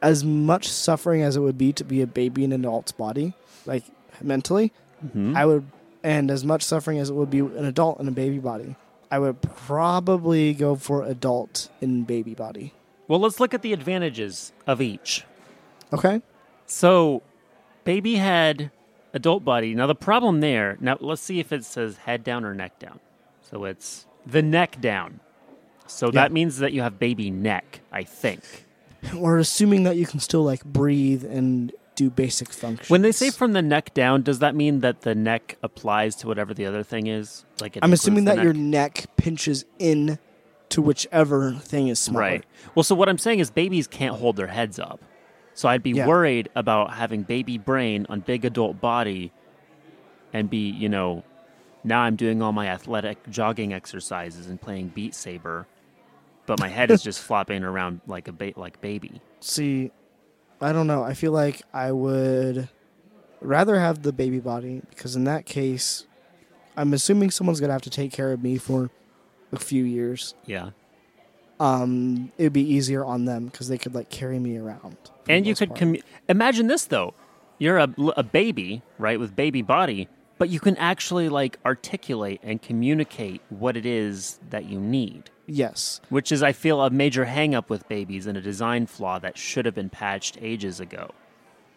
[SPEAKER 1] as much suffering as it would be to be a baby in an adult's body, like mentally,
[SPEAKER 2] Mhm.
[SPEAKER 1] I would, and as much suffering as it would be an adult in a baby body, I would probably go for adult in baby body.
[SPEAKER 2] Well, let's look at the advantages of each.
[SPEAKER 1] Okay.
[SPEAKER 2] So, baby head, adult body. Now, the problem there, now let's see if it says head down or neck down. So, it's the neck down. So,
[SPEAKER 1] Yeah.
[SPEAKER 2] that means that you have baby neck, I think.
[SPEAKER 1] We're assuming that you can still like breathe and do basic functions.
[SPEAKER 2] When they say from the neck down, does that mean that the neck applies to whatever the other thing is? Like it
[SPEAKER 1] I'm assuming that your
[SPEAKER 2] neck?
[SPEAKER 1] neck pinches in to whichever thing is smaller.
[SPEAKER 2] Right. Well, so what I'm saying is babies can't hold their heads up. So I'd be
[SPEAKER 1] Yeah.
[SPEAKER 2] worried about having baby brain on big adult body and be, you know, now I'm doing all my athletic jogging exercises and playing Beat Saber, but my head is just flopping around like a ba- like baby.
[SPEAKER 1] See, I don't know. I feel like I would rather have the baby body because in that case, I'm assuming someone's gonna have to take care of me for a few years.
[SPEAKER 2] Yeah.
[SPEAKER 1] Um, it'd be easier on them because they could like carry me around.
[SPEAKER 2] And you could commu- imagine this though. You're a, a baby, right, with baby body, but you can actually like articulate and communicate what it is that you need.
[SPEAKER 1] yes,
[SPEAKER 2] which is I feel a major hangup with babies and a design flaw that should have been patched ages ago.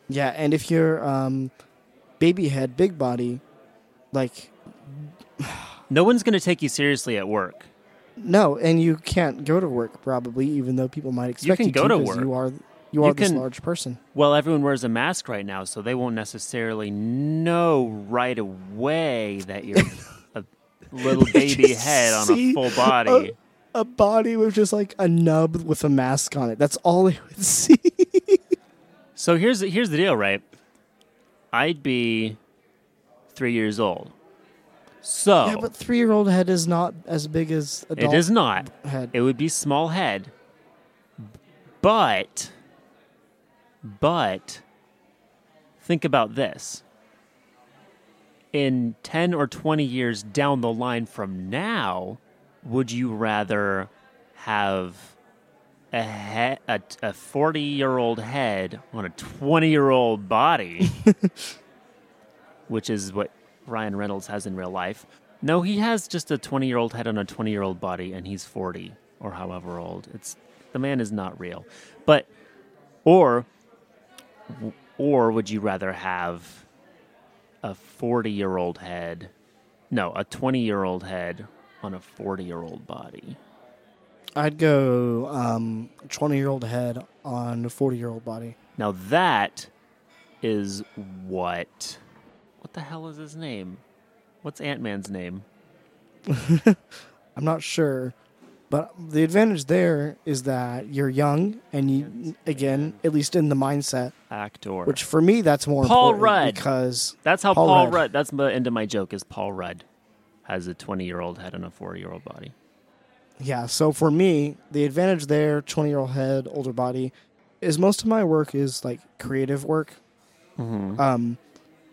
[SPEAKER 1] yeah. And if you're um, baby head, big body, like
[SPEAKER 2] No one's going to take you seriously at work.
[SPEAKER 1] No, and you can't go to work probably, even though people might expect you,
[SPEAKER 2] can
[SPEAKER 1] you,
[SPEAKER 2] go
[SPEAKER 1] to
[SPEAKER 2] to work.
[SPEAKER 1] You are you are this
[SPEAKER 2] can-
[SPEAKER 1] large person.
[SPEAKER 2] Well, everyone wears a mask right now, so they won't necessarily know right away that you're a little baby head on a full body.
[SPEAKER 1] a body with just like a nub with a mask on it. That's all they would see.
[SPEAKER 2] So here's here's the deal, right? I'd be three years old. So
[SPEAKER 1] Yeah, but three year old head is not as big as adult
[SPEAKER 2] it is not.
[SPEAKER 1] head.
[SPEAKER 2] It would be small head. But but think about this. In 10 or 20 years down the line from now, would you rather have a he- a, a 40-year-old head on a 20-year-old body, which is what Ryan Reynolds has in real life? No, he has just a 20-year-old head on a 20-year-old body and he's 40 or however old. It's the man is not real. But or or would you rather have a 40-year-old head? No, a 20-year-old head on a 40-year-old body.
[SPEAKER 1] I'd go um, twenty year old head on a forty year old body.
[SPEAKER 2] Now that is what what the hell is his name? What's Ant-Man's name?
[SPEAKER 1] I'm not sure, but the advantage there is that you're young and you again, at least in the mindset,
[SPEAKER 2] Actor.
[SPEAKER 1] which for me that's more
[SPEAKER 2] Paul
[SPEAKER 1] important
[SPEAKER 2] Rudd.
[SPEAKER 1] because
[SPEAKER 2] That's how
[SPEAKER 1] Paul
[SPEAKER 2] Paul,
[SPEAKER 1] Rudd.
[SPEAKER 2] Rudd. That's the end of my joke. Is Paul Rudd has a 20 year old head and a 40 year old body.
[SPEAKER 1] Yeah, so for me, the advantage there, 20 year old head, older body, is most of my work is like creative work,
[SPEAKER 2] Mm-hmm.
[SPEAKER 1] um,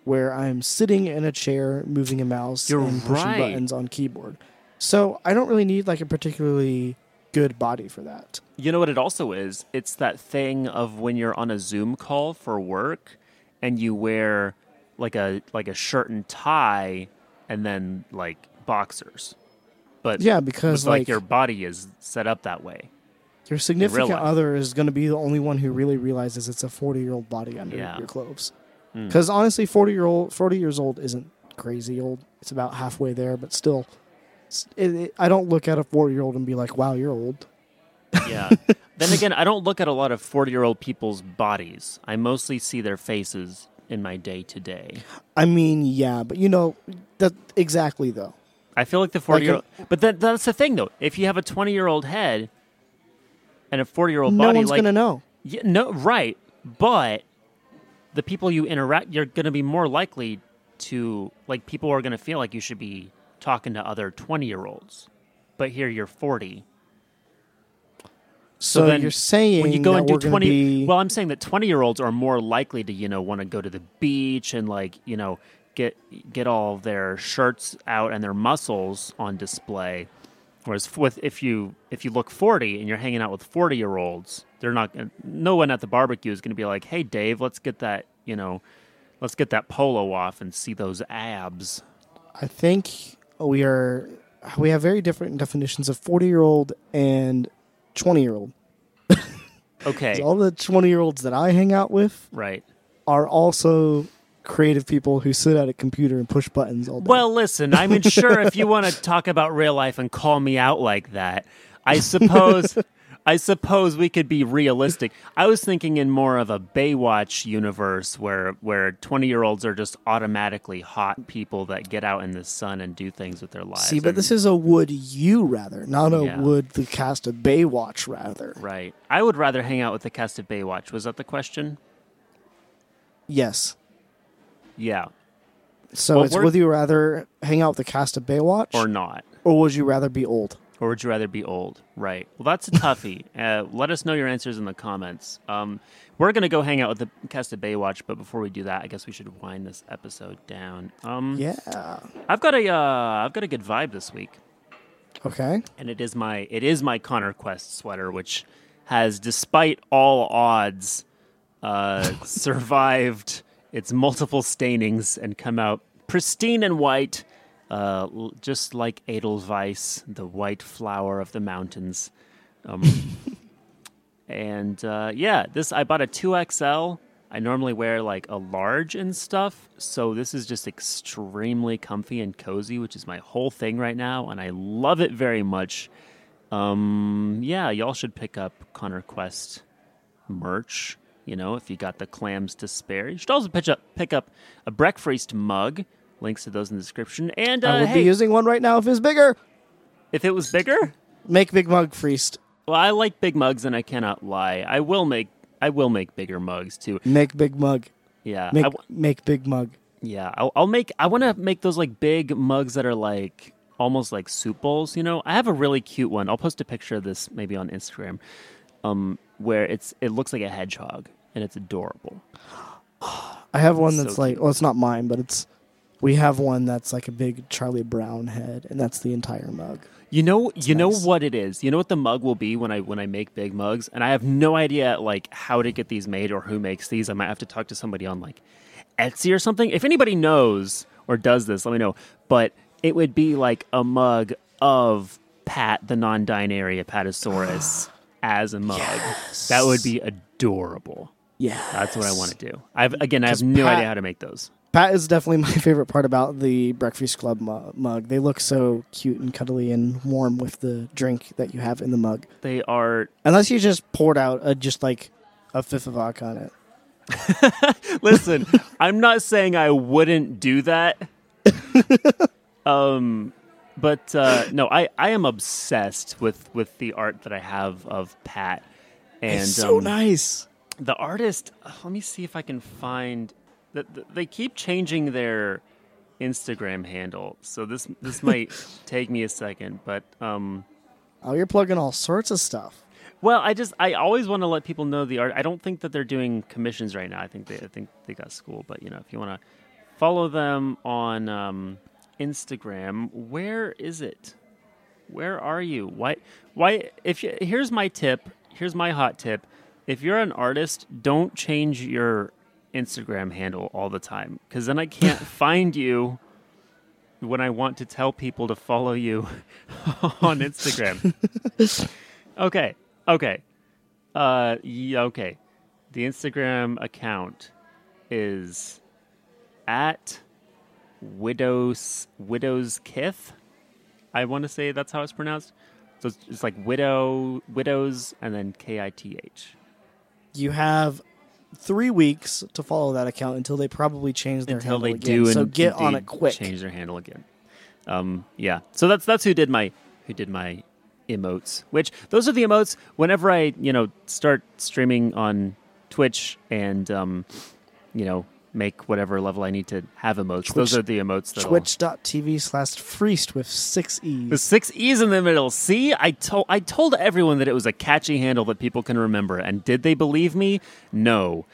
[SPEAKER 1] where I'm sitting in a chair, moving a mouse,
[SPEAKER 2] You're
[SPEAKER 1] and pushing
[SPEAKER 2] right.
[SPEAKER 1] buttons on keyboard. So I don't really need like a particularly good body for that.
[SPEAKER 2] You know what it also is? It's that thing of when you're on a Zoom call for work and you wear like a like a shirt and tie and then like boxers. But
[SPEAKER 1] Yeah, because
[SPEAKER 2] like,
[SPEAKER 1] like
[SPEAKER 2] your body is set up that way.
[SPEAKER 1] your significant other is going to be the only one who really realizes it's a 40 year old body under
[SPEAKER 2] Yeah.
[SPEAKER 1] your clothes.
[SPEAKER 2] Mm.
[SPEAKER 1] Because honestly, 40 year old, 40 years old isn't crazy old. It's about halfway there, but still, it, it, I don't look at a 40 year old and be like, "Wow, you're old."
[SPEAKER 2] Yeah. then again, I don't look at a lot of 40 year old people's bodies. I mostly see their faces in my day to day.
[SPEAKER 1] I mean, yeah, but you know that exactly though.
[SPEAKER 2] I feel like the 40
[SPEAKER 1] Like
[SPEAKER 2] year
[SPEAKER 1] a-
[SPEAKER 2] old. But that, that's the thing, though. If you have a 20 year old head and a 40 year old
[SPEAKER 1] No
[SPEAKER 2] body,
[SPEAKER 1] one's
[SPEAKER 2] like.
[SPEAKER 1] gonna know.
[SPEAKER 2] Yeah, no, right. But the people you interact, you're going to be more likely to, like, people are going to feel like you should be talking to other 20 year olds. But here you're 40.
[SPEAKER 1] So,
[SPEAKER 2] then
[SPEAKER 1] you're saying
[SPEAKER 2] when you go and do
[SPEAKER 1] we're gonna
[SPEAKER 2] 20
[SPEAKER 1] be,
[SPEAKER 2] well i'm saying that 20 year olds are more likely to you know want to go to the beach and like you know get get all their shirts out and their muscles on display whereas with if you if you look 40 and you're hanging out with 40 year olds they're not no one at the barbecue is going to be like hey dave let's get that you know let's get that polo off and see those abs
[SPEAKER 1] I think we are we have very different definitions of 40 year old and 20 year old.
[SPEAKER 2] Okay.
[SPEAKER 1] All the 20 year olds that I hang out with
[SPEAKER 2] Right.
[SPEAKER 1] are also creative people who sit at a computer and push buttons all day.
[SPEAKER 2] Well, listen, I mean, sure, if you want to talk about real life and call me out like that, I suppose. I suppose we could be realistic. I was thinking in more of a Baywatch universe where where 20-year-olds are just automatically hot people that get out in the sun and do things with their lives.
[SPEAKER 1] See, but
[SPEAKER 2] And-
[SPEAKER 1] this is a would you rather, not a
[SPEAKER 2] Yeah.
[SPEAKER 1] would the cast of Baywatch rather.
[SPEAKER 2] right. I would rather hang out with the cast of Baywatch. Was that the question?
[SPEAKER 1] Yes.
[SPEAKER 2] Yeah,
[SPEAKER 1] So
[SPEAKER 2] Well,
[SPEAKER 1] it's
[SPEAKER 2] we're-
[SPEAKER 1] would you rather hang out with the cast of Baywatch
[SPEAKER 2] or not?
[SPEAKER 1] or would you rather be old?
[SPEAKER 2] Or would you rather be old? Right. Well, that's a toughie. uh, let us know your answers in the comments. Um, we're going to go hang out with the cast of Baywatch, but before we do that, I guess we should wind this episode down. Um,
[SPEAKER 1] Yeah.
[SPEAKER 2] I've got a, uh, I've got a good vibe this week,
[SPEAKER 1] Okay.
[SPEAKER 2] and it is my, it is my Connor Quest sweater, which has, despite all odds, uh, survived its multiple stainings and come out pristine and white, uh, just like Edelweiss, the white flower of the mountains. Um, and uh, yeah, this I bought a two XL. I normally wear like a large and stuff, so this is just extremely comfy and cozy, which is my whole thing right now, and I love it very much. Um, yeah, y'all should pick up Connor Quest merch. You know, if you got the clams to spare, you should also pick up pick up a breakfreeced mug. Links to those in the description. And uh,
[SPEAKER 1] I would
[SPEAKER 2] hey,
[SPEAKER 1] be using one right now if it's bigger.
[SPEAKER 2] if it was bigger,
[SPEAKER 1] Make Big Mug Freeced.
[SPEAKER 2] well, I like big mugs, and I cannot lie. I will make I will make bigger mugs too.
[SPEAKER 1] Make Big Mug.
[SPEAKER 2] Yeah,
[SPEAKER 1] Make
[SPEAKER 2] w-
[SPEAKER 1] make Big Mug.
[SPEAKER 2] yeah. I'll, I'll make. I want to make those like big mugs that are like almost like soup bowls. You know, I have a really cute one. I'll post a picture of this maybe on Instagram, um, where it's it looks like a hedgehog and it's adorable.
[SPEAKER 1] I have one
[SPEAKER 2] So
[SPEAKER 1] that's like well, it's not mine, but it's we have one that's like a big Charlie Brown head, and that's the entire mug.
[SPEAKER 2] You know, you know what it is. You know what the mug will be when I when I make big mugs, and I have no idea like how to get these made or who makes these. I might have to talk to somebody on like Etsy or something. If anybody knows or does this, let me know. But it would be like a mug of Pat the non-binary Apatosaurus as a mug. Yes. That would be adorable.
[SPEAKER 1] Yeah,
[SPEAKER 2] That's what I want to do. I've again, I have no
[SPEAKER 1] Pat-
[SPEAKER 2] idea how to make those.
[SPEAKER 1] Pat is definitely my favorite part about the Breakfreeced Club mu- mug. They look so cute and cuddly and warm with the drink that you have in the mug.
[SPEAKER 2] They are
[SPEAKER 1] Unless you just poured out a, just like a fifth of vodka on it.
[SPEAKER 2] Listen, I'm not saying I wouldn't do that. um, but uh, no, I, I am obsessed with, with the art that I have of Pat. And
[SPEAKER 1] it's so
[SPEAKER 2] um,
[SPEAKER 1] nice.
[SPEAKER 2] The artist, uh, let me see if I can find that they keep changing their Instagram handle. So this this might take me a second, but um,
[SPEAKER 1] Oh, you're plugging all sorts of stuff.
[SPEAKER 2] well, I just I always want to let people know the art. I don't think that they're doing commissions right now. I think they I think they got school, but you know, if you want to follow them on um, Instagram, where is it? Where are you? Why why if you, here's my tip, here's my hot tip. If you're an artist, don't change your Instagram handle all the time cuz then I can't find you when I want to tell people to follow you on Instagram. okay. Okay. Uh yeah, okay. The Instagram account is at widows widows kith. I want to say that's how it's pronounced. So it's, it's like widow widows and then K I T H.
[SPEAKER 1] You have three weeks to follow that account until they probably change their
[SPEAKER 2] Until
[SPEAKER 1] handle
[SPEAKER 2] they
[SPEAKER 1] again.
[SPEAKER 2] do
[SPEAKER 1] so get on it quick.
[SPEAKER 2] Change their handle again. Um, yeah. So that's that's who did my who did my emotes. Which those are the emotes whenever I you know start streaming on Twitch and um, you know make whatever level I need to have emotes. those are the emotes that
[SPEAKER 1] Twitch.tv slash freeced with six
[SPEAKER 2] The
[SPEAKER 1] E's.
[SPEAKER 2] six E's in the middle. See, I told I told everyone that it was a catchy handle that people can remember, and did they believe me? No.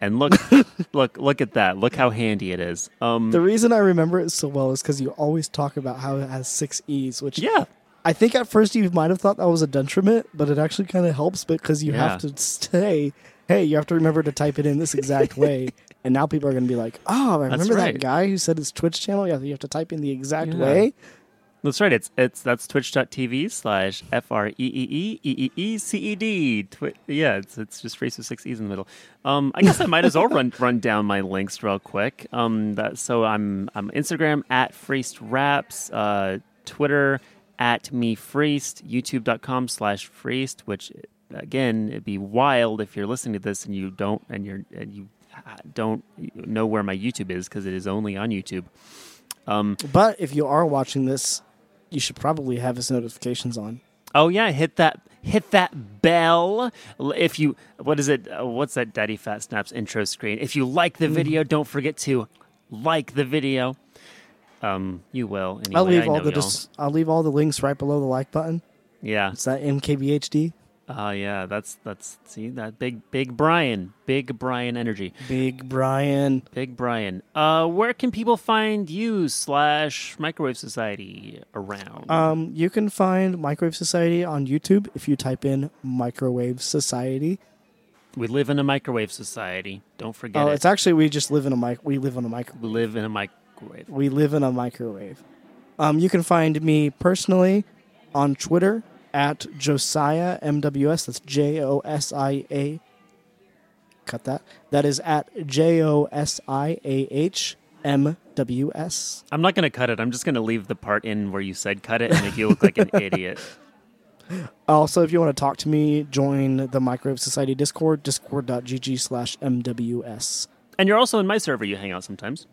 [SPEAKER 2] And look, look, look at that! Look how handy it is. Um,
[SPEAKER 1] The reason I remember it so well is because you always talk about how it has six E's, which
[SPEAKER 2] yeah,
[SPEAKER 1] I think at first you might have thought that was a detriment, but it actually kind of helps because you have to say, hey, you have to remember to type it in this exact way. And now people are going to be like, oh, I remember
[SPEAKER 2] right.
[SPEAKER 1] that guy who said his Twitch channel? Yeah, you have to type in the exact
[SPEAKER 2] Yeah.
[SPEAKER 1] way.
[SPEAKER 2] That's right. It's it's that's twitch.tv slash F R E E E E E E C E D. Twi- Yeah, it's it's just Freeced with six E's in the middle. Um, I guess I might as well run run down my links real quick. Um, that so I'm I'm Instagram at Freeced Raps, uh, Twitter at me Freeced, YouTube.com slash Freeced, which again it'd be wild if you're listening to this and you don't and you're and you uh, don't know where my YouTube is because it is only on YouTube. Um,
[SPEAKER 1] But if you are watching this, you should probably have his notifications on.
[SPEAKER 2] Oh yeah, hit that hit that bell. If you what is it? Uh, what's that Daddy Fat Snaps intro screen? If you like the video, don't forget to like the video. Um, you will. Anyway,
[SPEAKER 1] I'll leave
[SPEAKER 2] I
[SPEAKER 1] all the dis- I'll leave all the links right below the like button.
[SPEAKER 2] yeah.
[SPEAKER 1] It's that MKBHD.
[SPEAKER 2] Oh yeah. That's that's see that big big Brian, big Brian energy,
[SPEAKER 1] Big Brian.
[SPEAKER 2] big Brian. Uh, where can people find you slash Microwave Society around?
[SPEAKER 1] Um, you can find Microwave Society on YouTube if you type in Microwave Society.
[SPEAKER 2] we live in a microwave society. Don't forget
[SPEAKER 1] Oh,
[SPEAKER 2] it.
[SPEAKER 1] it's actually we just live in a mic. We live on a mic.
[SPEAKER 2] we live in a microwave.
[SPEAKER 1] We live in a microwave. Um, you can find me personally on Twitter at Josiah MWS. That's J O S I A. Cut that. That is at J O S I A H M W S.
[SPEAKER 2] I'm not going to cut it. I'm just going to leave the part in where you said cut it and make you look like an idiot.
[SPEAKER 1] Also, if you want to talk to me, join the Microwave Society Discord, discord.gg slash MWS.
[SPEAKER 2] And you're also in my server. You hang out sometimes.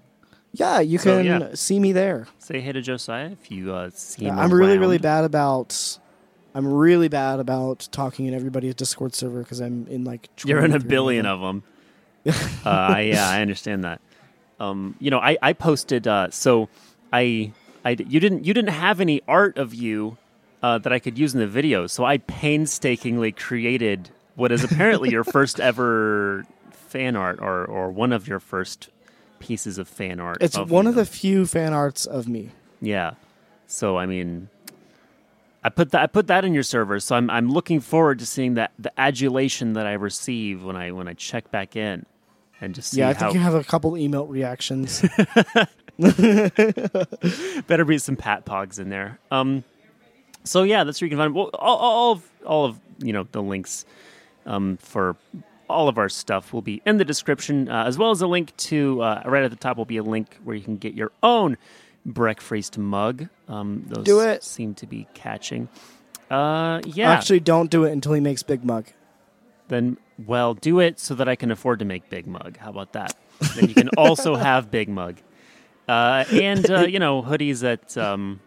[SPEAKER 1] Yeah, you
[SPEAKER 2] So,
[SPEAKER 1] can
[SPEAKER 2] yeah.
[SPEAKER 1] see me there.
[SPEAKER 2] Say hey to Josiah if you uh, see him.
[SPEAKER 1] I'm really, really bad about. I'm really bad about talking in everybody's Discord server because I'm in like.
[SPEAKER 2] You're in a billion of them. uh, I- yeah, I understand that. Um, you know, I, I posted. Uh, so I, I, you didn't, you didn't have any art of you uh, that I could use in the video. So I painstakingly created what is apparently your first ever fan art, or or one of your first pieces of fan art.
[SPEAKER 1] It's
[SPEAKER 2] of
[SPEAKER 1] one of the few fan arts of me.
[SPEAKER 2] Yeah. So I mean, I put that I put that in your server. So I'm I'm looking forward to seeing that the adulation that I receive when I when I check back in, and just see
[SPEAKER 1] yeah, I
[SPEAKER 2] how
[SPEAKER 1] think you have a couple email reactions.
[SPEAKER 2] better be some pat pogs in there. Um, so yeah, that's where you can find well, all, all of all of you know the links um, for all of our stuff will be in the description, uh, as well as a link to uh, right at the top will be a link where you can get your own breakfreeced mug. Um, those
[SPEAKER 1] Do it.
[SPEAKER 2] seem to be catching. Uh, yeah.
[SPEAKER 1] Actually, don't do it until he makes Big Mug.
[SPEAKER 2] then well, do it so that I can afford to make Big Mug. How about that? then you can also have Big Mug, uh, and uh, you know hoodies at um,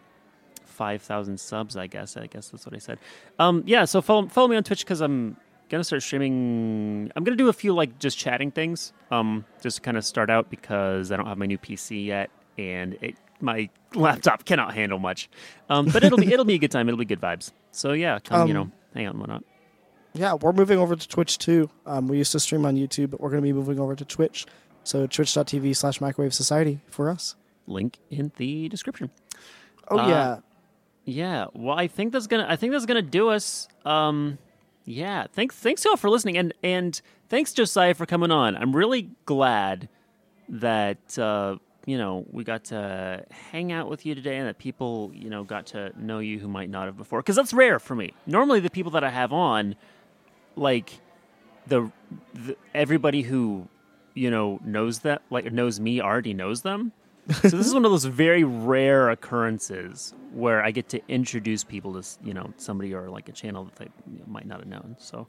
[SPEAKER 2] five thousand subs. I guess. I guess that's what I said. Um, yeah. So follow follow me on Twitch because I'm gonna start streaming. I'm gonna do a few like just chatting things. Um, just to kind of start out because I don't have my new PC yet, and it my laptop cannot handle much. Um, but it'll be it'll be a good time. It'll be good vibes. So yeah, come you
[SPEAKER 1] Um,
[SPEAKER 2] know hang out and whatnot.
[SPEAKER 1] Yeah, we're moving over to Twitch too. Um, we used to stream on YouTube, but we're going to be moving over to Twitch. So twitch.tv slash microwave society for us.
[SPEAKER 2] Link in the description.
[SPEAKER 1] Oh,
[SPEAKER 2] Uh,
[SPEAKER 1] yeah.
[SPEAKER 2] Yeah, well, I think that's gonna. I think that's gonna do us. Um, yeah, thanks, thanks y'all for listening, and and thanks Josiah for coming on. I'm really glad that uh, you know we got to hang out with you today, and that people you know got to know you who might not have before, because that's rare for me. Normally, the people that I have on, like the, the everybody who you know knows that like knows me already knows them. so this is one of those very rare occurrences where I get to introduce people to you know somebody or like a channel that they might not have known. So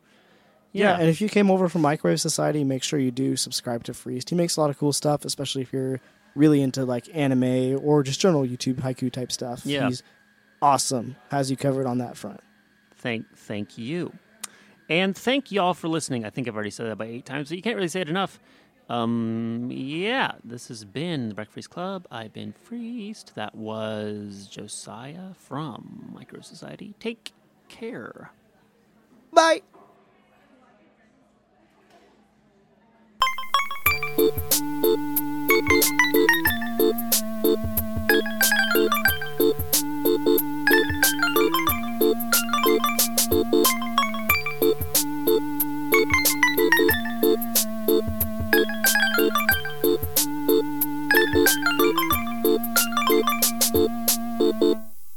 [SPEAKER 1] Yeah.
[SPEAKER 2] yeah,
[SPEAKER 1] and if you came over from Microwave Society, make sure you do subscribe to Freeced. He makes a lot of cool stuff, especially if you're really into like anime or just general YouTube haiku type stuff.
[SPEAKER 2] Yeah.
[SPEAKER 1] He's awesome. Has you covered on that front.
[SPEAKER 2] thank thank you, and thank y'all for listening. I think I've already said that by eight times, but you can't really say it enough. Um, yeah, this has been the Breakfreeced Club. I've been Freeced. That was Josiah from Micro Society. Take care.
[SPEAKER 1] Bye.